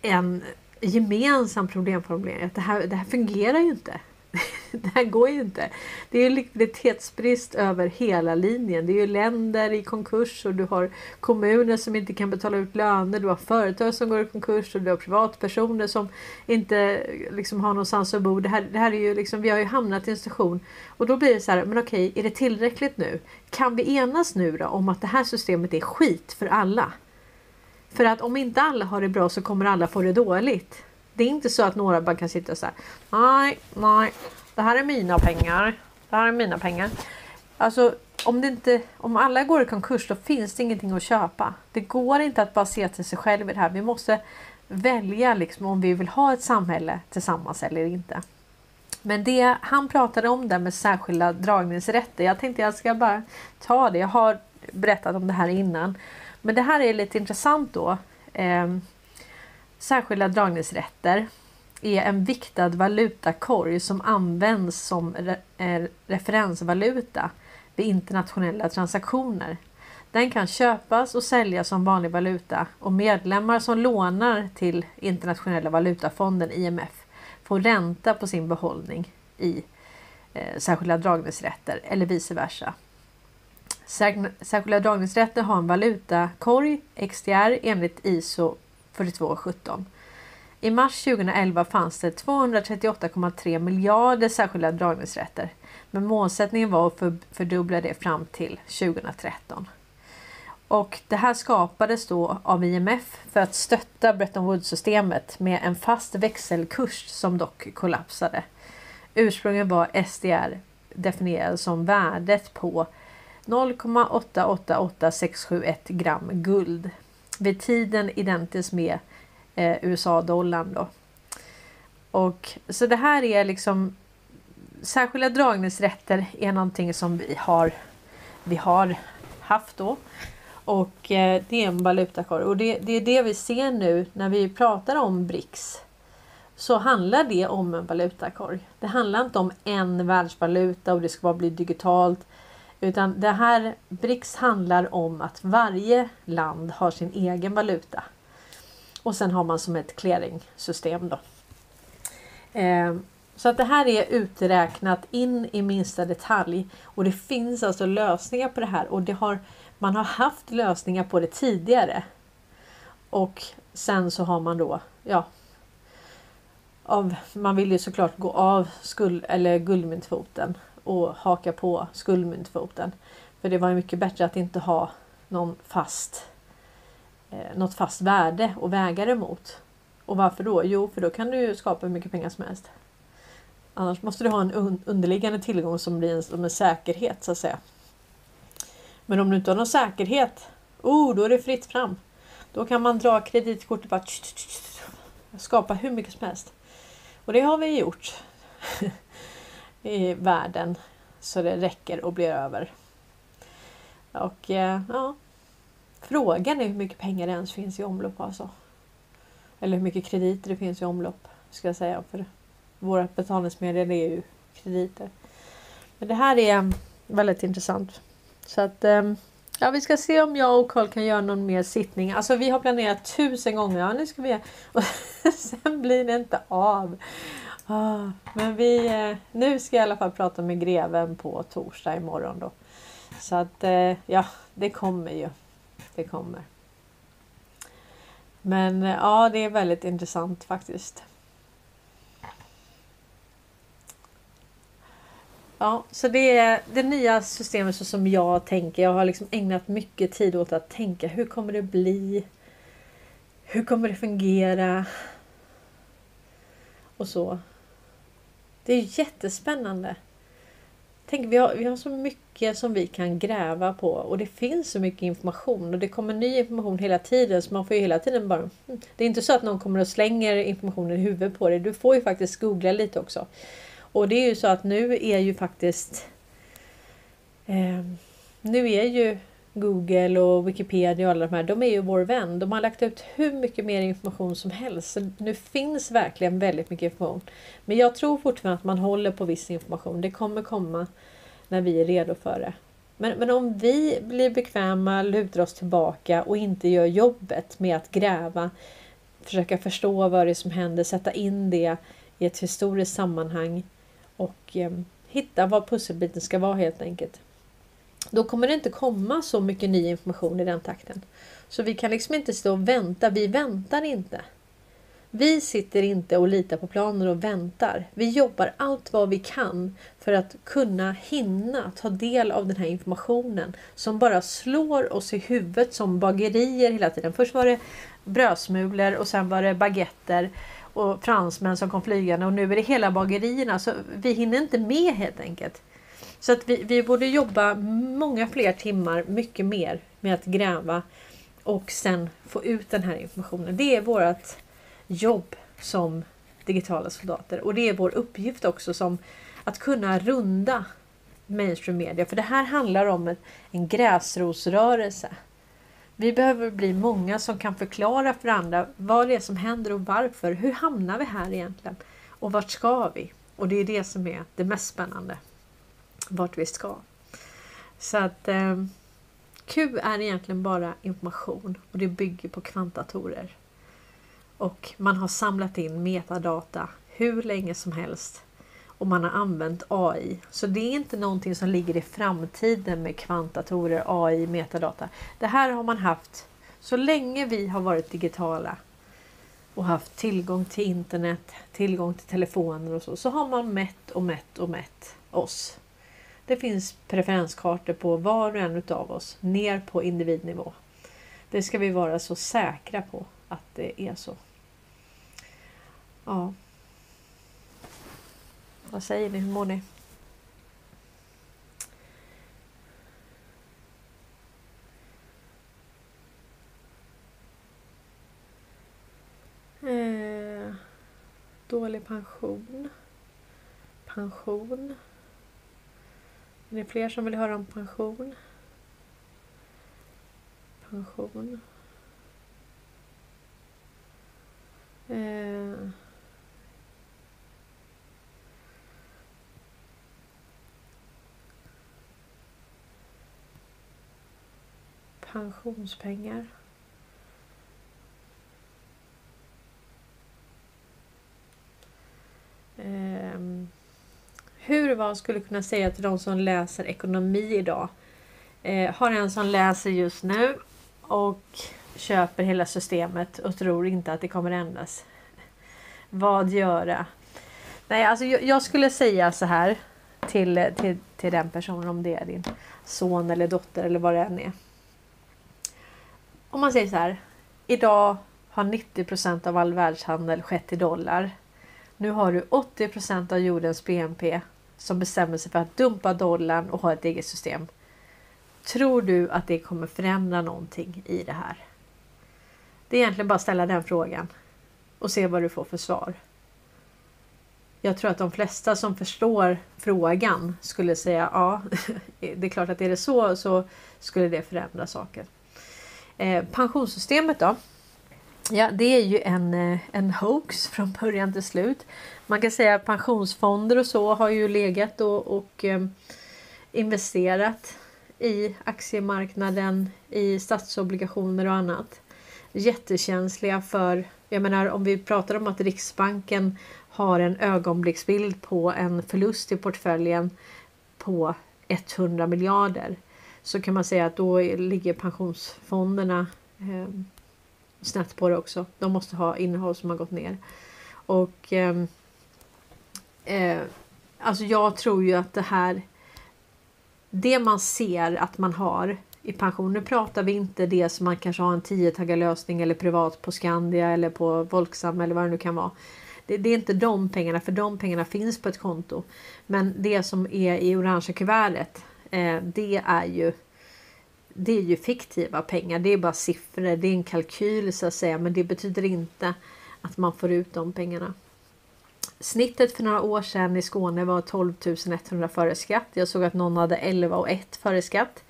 en gemensam problemformulering. det här, det här fungerar ju inte. *laughs* det här går ju inte. Det är likviditetsbrist över hela linjen. Det är ju länder i konkurs och du har kommuner som inte kan betala ut löner. Du har företag som går i konkurs och du har privatpersoner som inte liksom har någonstans att bo. Det här, det här är ju liksom, vi har ju hamnat i en situation. och då blir det så här, men okej, är det tillräckligt nu? Kan vi enas nu då om att det här systemet är skit för alla? För att om inte alla har det bra så kommer alla få det dåligt. Det är inte så att några bara kan sitta och säga nej, nej, det här är mina pengar. Det här är mina pengar. Alltså om, det inte, om alla går i konkurs då finns det ingenting att köpa. Det går inte att bara se till sig själv i det här. Vi måste välja liksom om vi vill ha ett samhälle tillsammans eller inte. Men det han pratade om det med särskilda dragningsrätter. Jag tänkte jag ska bara ta det. Jag har berättat om det här innan. Men det här är lite intressant då. Ehm, Särskilda dragningsrätter är en viktad valutakorg som används som re eh, referensvaluta vid internationella transaktioner. Den kan köpas och säljas som vanlig valuta och medlemmar som lånar till Internationella valutafonden IMF får ränta på sin behållning i eh, särskilda dragningsrätter eller vice versa. Särskilda dragningsrätter har en valutakorg, XDR, enligt ISO 42,17. I mars 2011 fanns det 238,3 miljarder särskilda dragningsrätter. Men målsättningen var att fördubbla det fram till 2013. Och det här skapades då av IMF för att stötta Bretton Woods-systemet med en fast växelkurs som dock kollapsade. Ursprungligen var SDR definierad som värdet på 0,888671 gram guld vid tiden identiskt med eh, USA-dollarn. Då. Och, så det här är liksom särskilda dragningsrätter är någonting som vi har, vi har haft då. Och eh, det är en valutakorg och det, det är det vi ser nu när vi pratar om BRICS. Så handlar det om en valutakorg. Det handlar inte om en världsvaluta och det ska bara bli digitalt. Utan det här BRICS handlar om att varje land har sin egen valuta. Och sen har man som ett clearingsystem då. Eh, så att det här är uträknat in i minsta detalj och det finns alltså lösningar på det här och det har, man har haft lösningar på det tidigare. Och sen så har man då, ja, av, man vill ju såklart gå av skuld, eller guldmyntfoten och haka på skuldmyntfoten. För det var ju mycket bättre att inte ha någon fast, eh, något fast värde att väga det mot. Och varför då? Jo, för då kan du skapa hur mycket pengar som helst. Annars måste du ha en underliggande tillgång som blir en, som en säkerhet så att säga. Men om du inte har någon säkerhet, oh, då är det fritt fram. Då kan man dra kreditkortet och bara skapa hur mycket som helst. Och det har vi gjort i världen så det räcker och blir över. Och eh, ja, frågan är hur mycket pengar det ens finns i omlopp alltså. Eller hur mycket krediter det finns i omlopp ska jag säga. För våra betalningsmedel är ju krediter. Men det här är mm, väldigt intressant. Så att ehm, ja, vi ska se om jag och Karl kan göra någon mer sittning. Alltså vi har planerat tusen gånger. Ja, nu ska vi *laughs* och sen blir det inte av. Ah, men vi, eh, nu ska jag i alla fall prata med greven på torsdag imorgon då. Så att eh, ja, det kommer ju. Det kommer. Men eh, ja, det är väldigt intressant faktiskt. Ja, så det är det nya systemet så som jag tänker. Jag har liksom ägnat mycket tid åt att tänka hur kommer det bli? hur kommer det fungera? Och så. Det är jättespännande. Tänk, vi har, vi har så mycket som vi kan gräva på och det finns så mycket information och det kommer ny information hela tiden så man får ju hela tiden bara... Hmm, det är inte så att någon kommer och slänger informationen i huvudet på dig. Du får ju faktiskt googla lite också. Och det är ju så att nu är ju faktiskt... Eh, nu är ju Google och Wikipedia och alla de här, de är ju vår vän. De har lagt ut hur mycket mer information som helst. Så nu finns verkligen väldigt mycket information. Men jag tror fortfarande att man håller på viss information. Det kommer komma när vi är redo för det. Men, men om vi blir bekväma, lutar oss tillbaka och inte gör jobbet med att gräva, försöka förstå vad det är som händer, sätta in det i ett historiskt sammanhang och eh, hitta vad pusselbiten ska vara helt enkelt. Då kommer det inte komma så mycket ny information i den takten. Så vi kan liksom inte stå och vänta. Vi väntar inte. Vi sitter inte och litar på planer och väntar. Vi jobbar allt vad vi kan för att kunna hinna ta del av den här informationen som bara slår oss i huvudet som bagerier hela tiden. Först var det brödsmulor och sen var det baguetter och fransmän som kom flygande och nu är det hela bagerierna. Så vi hinner inte med helt enkelt. Så att vi, vi borde jobba många fler timmar, mycket mer med att gräva och sen få ut den här informationen. Det är vårt jobb som digitala soldater och det är vår uppgift också som att kunna runda mainstream media. För det här handlar om en, en gräsrotsrörelse. Vi behöver bli många som kan förklara för andra vad det är som händer och varför. Hur hamnar vi här egentligen? Och vart ska vi? Och det är det som är det mest spännande vart vi ska. Så att eh, Q är egentligen bara information och det bygger på kvantdatorer. Och man har samlat in metadata hur länge som helst och man har använt AI. Så det är inte någonting som ligger i framtiden med kvantdatorer, AI, metadata. Det här har man haft så länge vi har varit digitala och haft tillgång till internet, tillgång till telefoner och så, så har man mätt och mätt och mätt oss. Det finns preferenskartor på var och en utav oss ner på individnivå. Det ska vi vara så säkra på att det är så. Ja. Vad säger ni? Hur mår ni? Eh, dålig pension. Pension. Är det fler som vill höra om pension? Pension. Eh. Pensionspengar. Eh hur vad skulle kunna säga till de som läser ekonomi idag. Eh, har en som läser just nu och köper hela systemet och tror inte att det kommer ändras. Vad göra? Nej, alltså jag, jag skulle säga så här till, till, till den personen om det är din son eller dotter eller vad det än är. Om man säger så här. Idag har 90% av all världshandel skett i dollar. Nu har du 80% av jordens BNP som bestämmer sig för att dumpa dollarn och ha ett eget system. Tror du att det kommer förändra någonting i det här? Det är egentligen bara att ställa den frågan och se vad du får för svar. Jag tror att de flesta som förstår frågan skulle säga ja, *laughs* det är klart att är det så så skulle det förändra saker. Eh, pensionssystemet då? Ja, det är ju en, eh, en hoax från början till slut. Man kan säga att pensionsfonder och så har ju legat och, och eh, investerat i aktiemarknaden, i statsobligationer och annat. Jättekänsliga för, jag menar om vi pratar om att Riksbanken har en ögonblicksbild på en förlust i portföljen på 100 miljarder så kan man säga att då ligger pensionsfonderna eh, snett på det också. De måste ha innehåll som har gått ner. Och eh, eh, Alltså jag tror ju att det här Det man ser att man har i pension. Nu pratar vi inte det som man kanske har en tiotaggarlösning eller privat på Skandia eller på Volksam eller vad det nu kan vara. Det, det, är inte de pengarna för de pengarna finns på ett konto. Men det som är i orangea kuvertet eh, det är ju det är ju fiktiva pengar. Det är bara siffror. Det är en kalkyl så att säga. Men det betyder inte att man får ut de pengarna. Snittet för några år sedan i Skåne var 12 100 före skatt. Jag såg att någon hade 11 och 1 före skatt.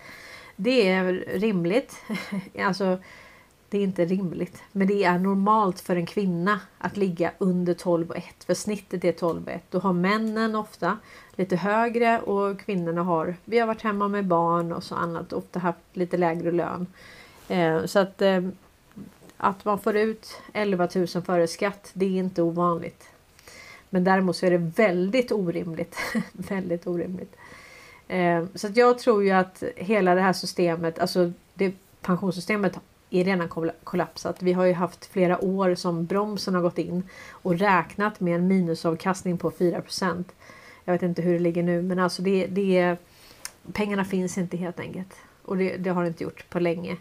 Det är rimligt. *laughs* alltså, det är inte rimligt, men det är normalt för en kvinna att ligga under 12 och 1 för snittet är 12 och 1. Då har männen ofta lite högre och kvinnorna har, vi har varit hemma med barn och så annat, ofta haft lite lägre lön. Eh, så att eh, att man får ut 11 000 före skatt, det är inte ovanligt. Men däremot så är det väldigt orimligt. *laughs* väldigt orimligt. Eh, så att jag tror ju att hela det här systemet, alltså det pensionssystemet är redan kollapsat. Vi har ju haft flera år som bromsen har gått in och räknat med en minusavkastning på 4% Jag vet inte hur det ligger nu men alltså det, det pengarna finns inte helt enkelt. Och det, det har det inte gjort på länge.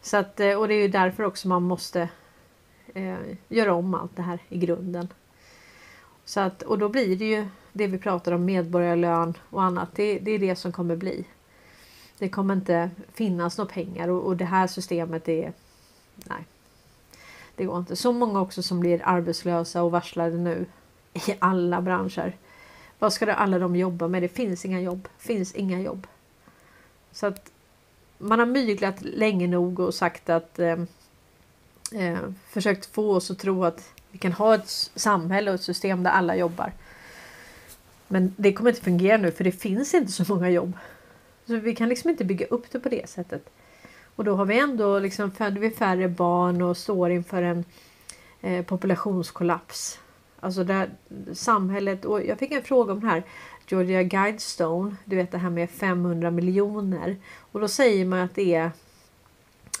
Så att, eh, och det är ju därför också man måste eh, göra om allt det här i grunden. Så att, och då blir det ju det vi pratar om medborgarlön och annat. Det, det är det som kommer bli. Det kommer inte finnas några pengar och, och det här systemet är... Nej. Det går inte. Så många också som blir arbetslösa och varslade nu i alla branscher. Vad ska alla de jobba med? Det finns inga jobb. finns inga jobb. Så att man har myglat länge nog och sagt att eh, eh, försökt få oss att tro att vi kan ha ett samhälle och ett system där alla jobbar. Men det kommer inte fungera nu för det finns inte så många jobb. Så vi kan liksom inte bygga upp det på det sättet. Och då har vi ändå liksom föder vi färre barn och står inför en eh, populationskollaps. Alltså där samhället och jag fick en fråga om det här. Georgia Guidestone, du vet det här med 500 miljoner. Och då säger man att det är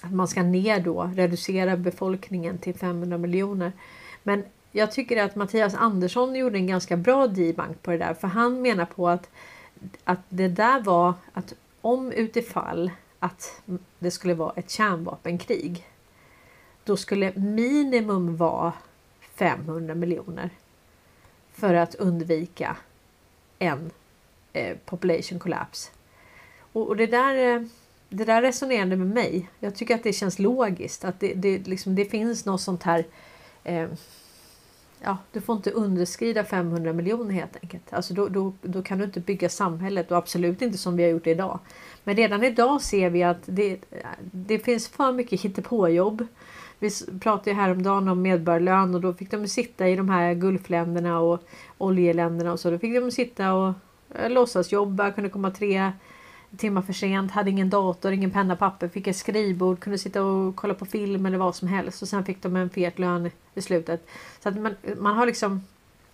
att man ska ner då, reducera befolkningen till 500 miljoner. Men jag tycker att Mattias Andersson gjorde en ganska bra debank på det där. För han menar på att, att det där var att om utifall att det skulle vara ett kärnvapenkrig. Då skulle minimum vara 500 miljoner. För att undvika en eh, population collapse. Och, och, det, där, eh, det där resonerade med mig. Jag tycker att det känns logiskt. Att det, det, liksom, det finns något sånt här eh, ja, du får inte underskrida 500 miljoner helt enkelt. Alltså då, då, då kan du inte bygga samhället och absolut inte som vi har gjort idag. Men redan idag ser vi att det, det finns för mycket hittepåjobb. Vi pratade ju häromdagen om medborgarlön och då fick de sitta i de här Gulfländerna och oljeländerna och så. Då fick de sitta och eh, låtsasjobba, kunde komma tre timmar för sent, hade ingen dator, ingen penna, och papper, fick ett skrivbord, kunde sitta och kolla på film eller vad som helst och sen fick de en fet lön i slutet. Så att man, man har liksom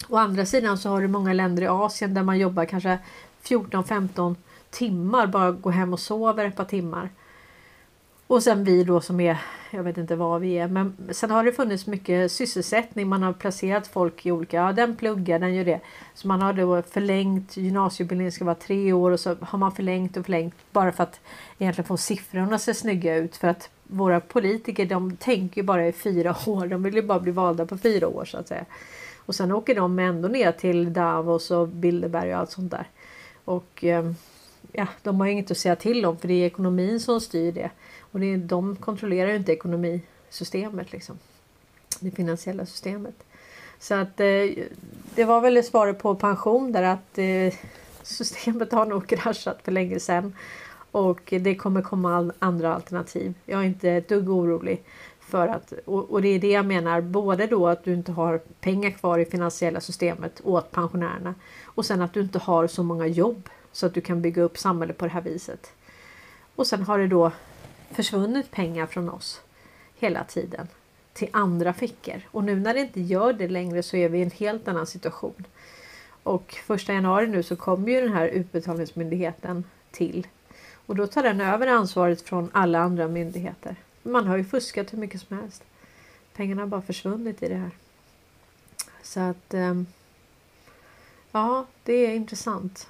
Å andra sidan så har du många länder i Asien där man jobbar kanske 14-15 timmar, bara går hem och sover ett par timmar. Och sen vi då som är, jag vet inte vad vi är, men sen har det funnits mycket sysselsättning. Man har placerat folk i olika, ja den pluggar, den gör det. Så man har då förlängt, gymnasieutbildningen ska vara tre år och så har man förlängt och förlängt bara för att egentligen få siffrorna att se snygga ut. För att våra politiker de tänker ju bara i fyra *laughs* år, de vill ju bara bli valda på fyra år så att säga. Och sen åker de ändå ner till Davos och Bilderberg och allt sånt där. Och ehm, ja, de har inget att säga till om för det är ekonomin som styr det. Och det är, de kontrollerar ju inte ekonomisystemet liksom. Det finansiella systemet. Så att eh, det var väl svaret på pension där att eh, systemet har nog *laughs* kraschat för länge sedan. Och det kommer komma andra alternativ. Jag är inte ett dugg orolig. För att, och, och det är det jag menar, både då att du inte har pengar kvar i finansiella systemet åt pensionärerna och sen att du inte har så många jobb så att du kan bygga upp samhället på det här viset. Och sen har det då försvunnit pengar från oss hela tiden till andra fickor. Och nu när det inte gör det längre så är vi i en helt annan situation. Och första januari nu så kommer ju den här utbetalningsmyndigheten till. Och då tar den över ansvaret från alla andra myndigheter. Man har ju fuskat hur mycket som helst. Pengarna har bara försvunnit i det här. Så att ehm, ja, det är intressant.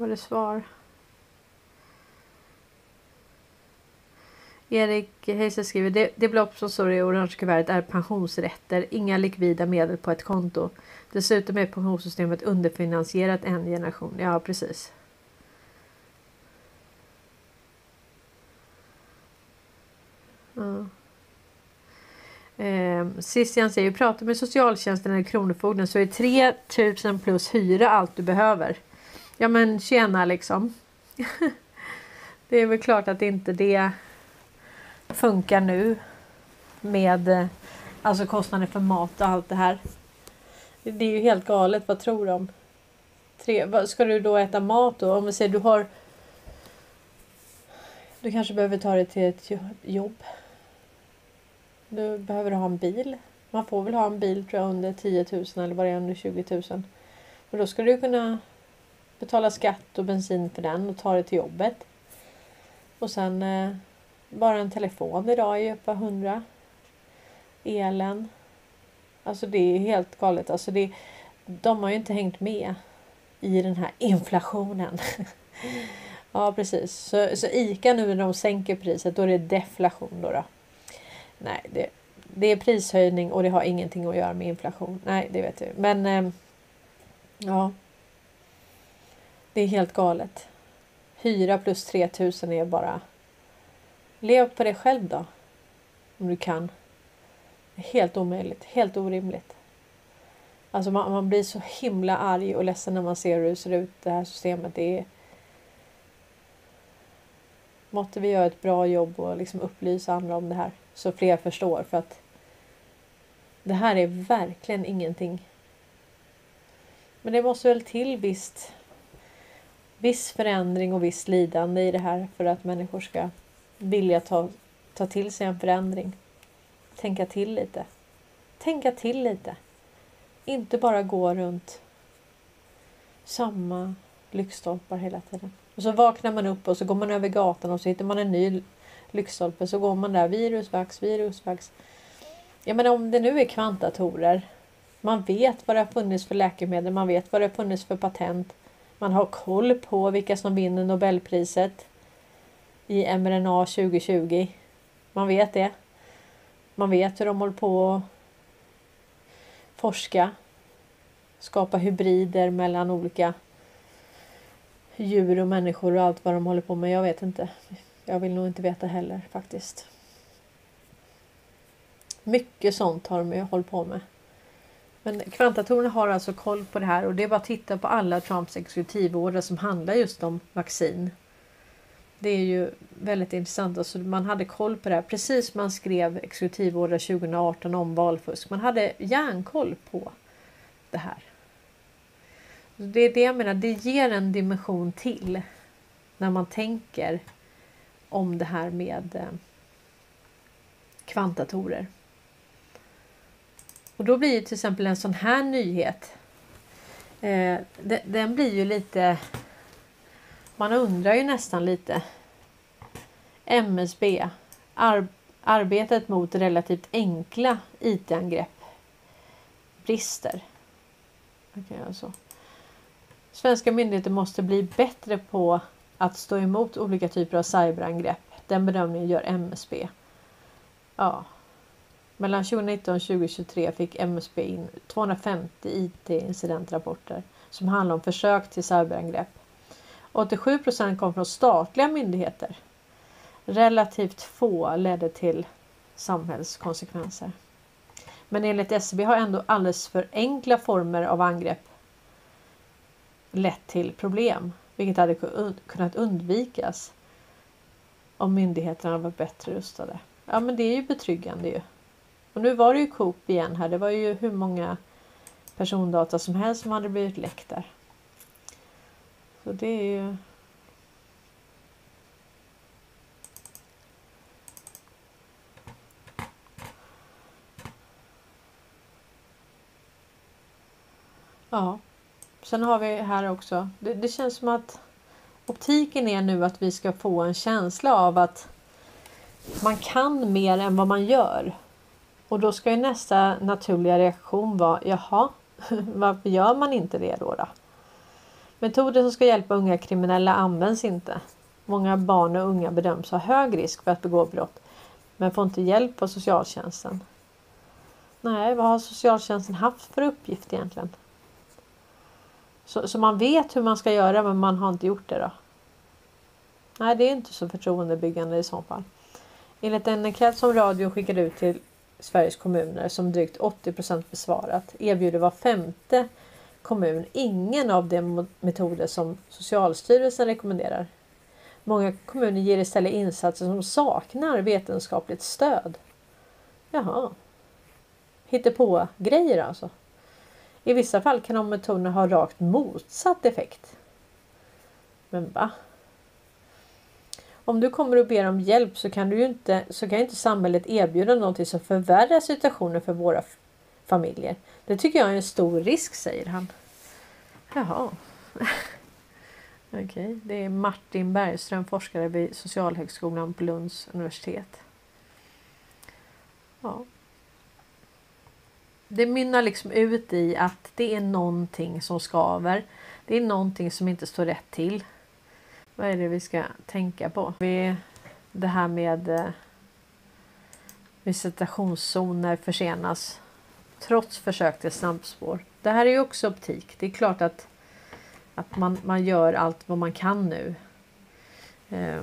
Var det svar? Erik Heiser skriver det, det belopp som står i orange kuvertet är pensionsrätter, inga likvida medel på ett konto. Dessutom är pensionssystemet underfinansierat en generation. Ja, precis. Ja. Eh, Sistian säger, prata med socialtjänsten eller Kronofogden så är 3000 plus hyra allt du behöver. Ja men tjena liksom. *laughs* det är väl klart att inte det funkar nu med eh, alltså kostnader för mat och allt det här. Det är ju helt galet. Vad tror de? Tre, ska du då äta mat då? Om vi säger du har du kanske behöver ta dig till ett jobb. Du behöver ha en bil. Man får väl ha en bil tror jag under 10 000 eller vad det är under 20 000. Men då ska du kunna betala skatt och bensin för den och ta det till jobbet. Och sen eh, bara en telefon idag är ju ett par hundra. Elen. Alltså det är helt galet. Alltså det, de har ju inte hängt med i den här inflationen. *laughs* ja precis. Så, så ICA nu när de sänker priset då är det deflation då. då. Nej, det, det är prishöjning och det har ingenting att göra med inflation. Nej, det vet du. Men eh, ja. Det är helt galet. Hyra plus 3000 är bara Lev på det själv då. Om du kan. Helt omöjligt. Helt orimligt. Alltså man, man, blir så himla arg och ledsen när man ser hur det ser ut det här systemet. Det är... Måtte vi göra ett bra jobb och liksom upplysa andra om det här så fler förstår för att det här är verkligen ingenting. Men det måste väl till visst viss förändring och viss lidande i det här för att människor ska vilja ta, ta till sig en förändring. Tänka till lite. Tänka till lite. Inte bara gå runt samma lyktstolpar hela tiden. Och så vaknar man upp och så går man över gatan och så hittar man en ny lyktstolpe. Så går man där virusvax, virusvax. Jag menar om det nu är kvantdatorer. Man vet vad det har funnits för läkemedel. Man vet vad det har funnits för patent. Man har koll på vilka som vinner Nobelpriset i mRNA 2020. Man vet det. Man vet hur de håller på att forska. Skapa hybrider mellan olika djur och människor och allt vad de håller på med. Jag vet inte. Jag vill nog inte veta heller faktiskt. Mycket sånt har de ju hållit på med. Men kvantdatorerna har alltså koll på det här och det är bara att titta på alla Trumps exekutivorder som handlar just om vaccin. Det är ju väldigt intressant. Alltså man hade koll på det här. Precis som man skrev exekutivorder 2018 om valfusk. Man hade järnkoll på det här. Det är det jag menar. Det ger en dimension till när man tänker om det här med eh, kvantdatorer. Och då blir ju till exempel en sån här nyhet. Eh, den blir ju lite man undrar ju nästan lite. MSB. Ar arbetet mot relativt enkla IT-angrepp brister. Okay, alltså. Svenska myndigheter måste bli bättre på att stå emot olika typer av cyberangrepp. Den bedömningen gör MSB. Ja. Mellan 2019 och 2023 fick MSB in 250 IT-incidentrapporter som handlar om försök till cyberangrepp 87 procent kom från statliga myndigheter. Relativt få ledde till samhällskonsekvenser. Men enligt SCB har ändå alldeles för enkla former av angrepp lett till problem, vilket hade kunnat undvikas om myndigheterna var bättre rustade. Ja, men det är ju betryggande ju. Och nu var det ju Coop igen här. Det var ju hur många persondata som helst som hade blivit läckt där. Så det är ju... Ja. Sen har vi här också. Det, det, känns som att optiken är nu att vi ska få en känsla av att man kan mer än vad man gör. Och då ska ju nästa naturliga reaktion vara jaha, *laughs* varför gör man inte det då? då? Metoder som ska hjälpa unga kriminella används inte. Många barn och unga bedöms ha hög risk för att begå brott men får inte hjälp av socialtjänsten. Nej, vad har socialtjänsten haft för uppgift egentligen? Så, så man vet hur man ska göra men man har inte gjort det då? Nej, det är inte så förtroendebyggande i så fall. Enligt en enkät som radio skickade ut till Sveriges kommuner som drygt 80 procent besvarat erbjuder var femte kommun ingen av de metoder som Socialstyrelsen rekommenderar. Många kommuner ger istället insatser som saknar vetenskapligt stöd. Jaha. Hitta på grejer alltså. I vissa fall kan de metoderna ha rakt motsatt effekt. Men va? Om du kommer och ber om hjälp så kan, du ju inte, så kan inte samhället erbjuda någonting som förvärrar situationen för våra familjer. Det tycker jag är en stor risk, säger han. Jaha. *laughs* Okej, okay. det är Martin Bergström, forskare vid Socialhögskolan på Lunds universitet. Ja. Det mynnar liksom ut i att det är någonting som skaver. Det är någonting som inte står rätt till. Vad är det vi ska tänka på? Det här med eh, visitationszoner försenas trots försök till snabbspår. Det här är ju också optik. Det är klart att, att man, man gör allt vad man kan nu. Eh,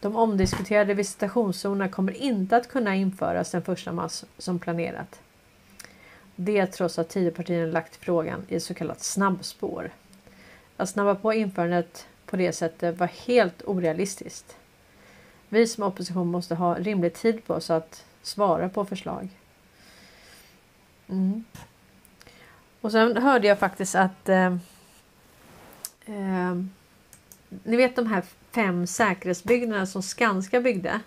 de omdiskuterade visitationszonerna kommer inte att kunna införas den första mars som planerat. Det trots att Tidöpartierna lagt frågan i så kallat snabbspår. Att snabba på införandet på det sättet var helt orealistiskt. Vi som opposition måste ha rimlig tid på oss att svara på förslag. Mm. Och sen hörde jag faktiskt att eh, eh, ni vet de här fem säkerhetsbyggnaderna som Skanska byggde.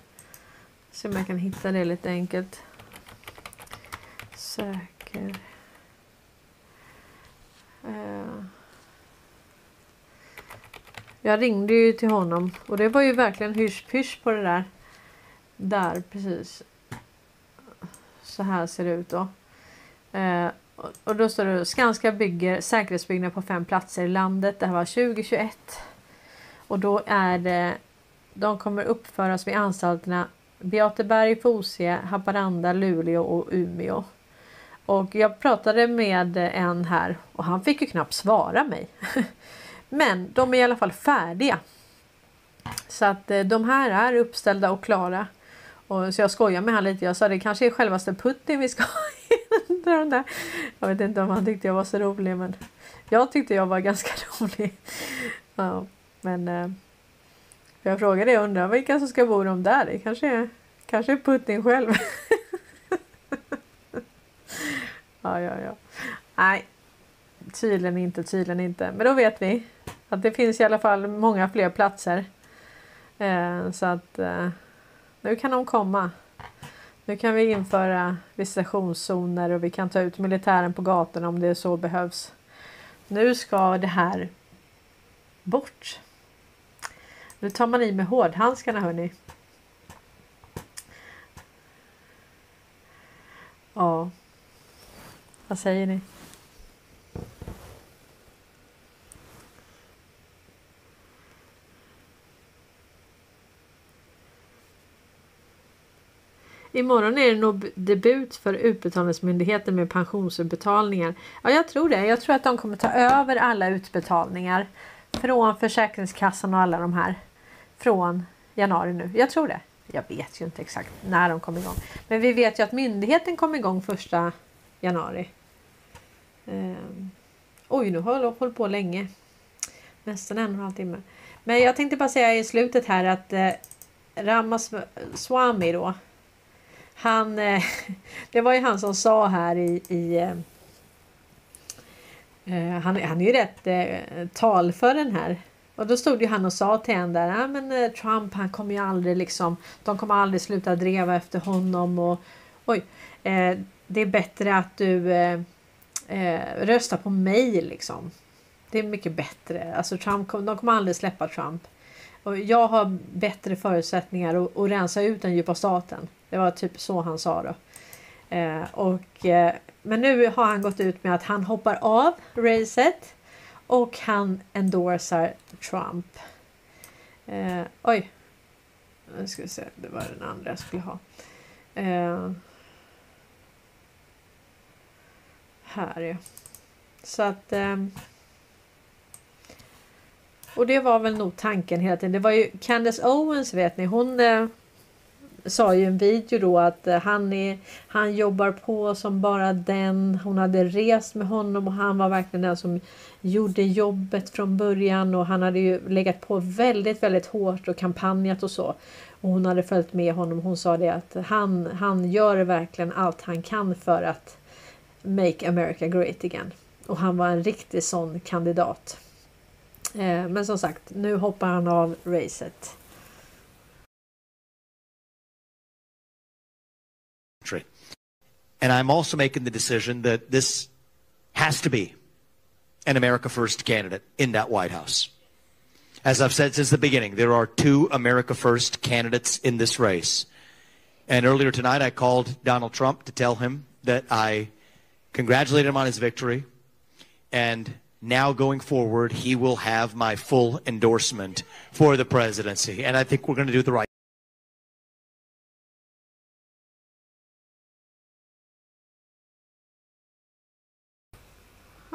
Se om jag kan hitta det lite enkelt. Säker. Eh. Jag ringde ju till honom och det var ju verkligen hysch på det där. Där precis. Så här ser det ut då. Eh, och då står det Skanska bygger säkerhetsbyggnad på fem platser i landet. Det här var 2021. Och då är det de kommer uppföras vid anstalterna Beateberg, Fosie, Haparanda, Luleå och Umeå. Och jag pratade med en här och han fick ju knappt svara mig. *laughs* Men de är i alla fall färdiga. Så att eh, de här är uppställda och klara. Och så jag skojar med han lite. Jag sa det kanske är självaste Putin vi ska ha *laughs* där. Jag vet inte om han tyckte jag var så rolig men jag tyckte jag var ganska *laughs* rolig. Ja, men eh, jag frågade jag undrar vilka som ska bo de där. Det kanske är, kanske är Putin själv. *laughs* ja, ja, ja. Nej, tydligen inte, tydligen inte. Men då vet vi att det finns i alla fall många fler platser. Eh, så att eh, nu kan de komma. Nu kan vi införa visitationszoner och vi kan ta ut militären på gatorna om det så behövs. Nu ska det här bort. Nu tar man i med hårdhandskarna hörni. Ja. Vad säger ni? Imorgon är det nog debut för Utbetalningsmyndigheten med pensionsutbetalningar. Ja, jag tror det. Jag tror att de kommer ta över alla utbetalningar från Försäkringskassan och alla de här från januari nu. Jag tror det. Jag vet ju inte exakt när de kommer igång. Men vi vet ju att myndigheten kom igång första januari. Um, oj, nu har jag hållit på länge. Nästan en och en halv timme. Men jag tänkte bara säga i slutet här att eh, Ramaswamy då han, eh, *laughs* det var ju han som sa här i, i eh, eh, han, han är ju rätt eh, talför den här. Och då stod ju han och sa till en där, ah, men Trump han kommer ju aldrig liksom, de kommer aldrig sluta dreva efter honom och oj, eh, det är bättre att du eh, eh, röstar på mig liksom. Det är mycket bättre. Alltså Trump, de kommer aldrig släppa Trump. Och jag har bättre förutsättningar att, att rensa ut den djupa staten. Det var typ så han sa då. Eh, och, eh, men nu har han gått ut med att han hoppar av racet Och han endorsar Trump. Eh, oj. Nu ska vi se, det var den andra jag skulle ha. Eh, här ja. Så att... Eh, och det var väl nog tanken hela tiden. Det var ju Candace Owens vet ni. Hon eh, sa ju i en video då att eh, han, är, han jobbar på som bara den. Hon hade rest med honom och han var verkligen den som gjorde jobbet från början och han hade ju legat på väldigt, väldigt hårt och kampanjat och så. Och hon hade följt med honom. Hon sa det att han, han gör verkligen allt han kan för att Make America Great Again. Och han var en riktig sån kandidat. Eh, men som sagt, nu hoppar han av racet. And I'm also making the decision that this has to be an America First candidate in that White House. As I've said since the beginning, there are two America First candidates in this race. And earlier tonight, I called Donald Trump to tell him that I congratulated him on his victory. And now going forward, he will have my full endorsement for the presidency. And I think we're going to do the right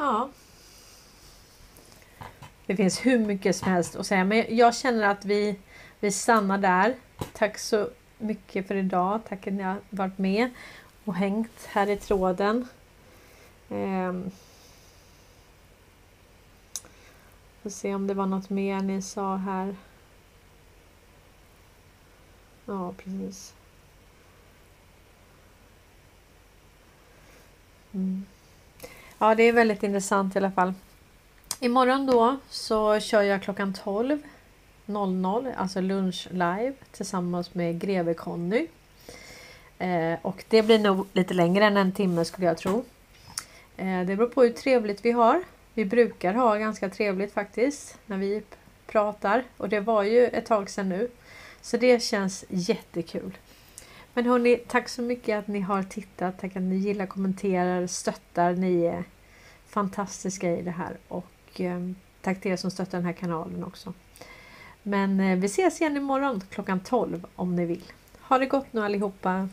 Ja. Det finns hur mycket som helst att säga men jag känner att vi, vi stannar där. Tack så mycket för idag. Tack att ni har varit med och hängt här i tråden. Um. Får se om det var något mer ni sa här. Ja, precis. Mm. Ja, det är väldigt intressant i alla fall. Imorgon då så kör jag klockan 12.00, alltså lunch live tillsammans med greve Conny. Eh, och det blir nog lite längre än en timme skulle jag tro. Eh, det beror på hur trevligt vi har. Vi brukar ha ganska trevligt faktiskt när vi pratar och det var ju ett tag sedan nu. Så det känns jättekul. Men hörni, tack så mycket att ni har tittat. Tack att ni gillar, kommenterar, stöttar. Ni är fantastiska i det här. Och eh, tack till er som stöttar den här kanalen också. Men eh, vi ses igen imorgon klockan 12 om ni vill. Ha det gott nu allihopa.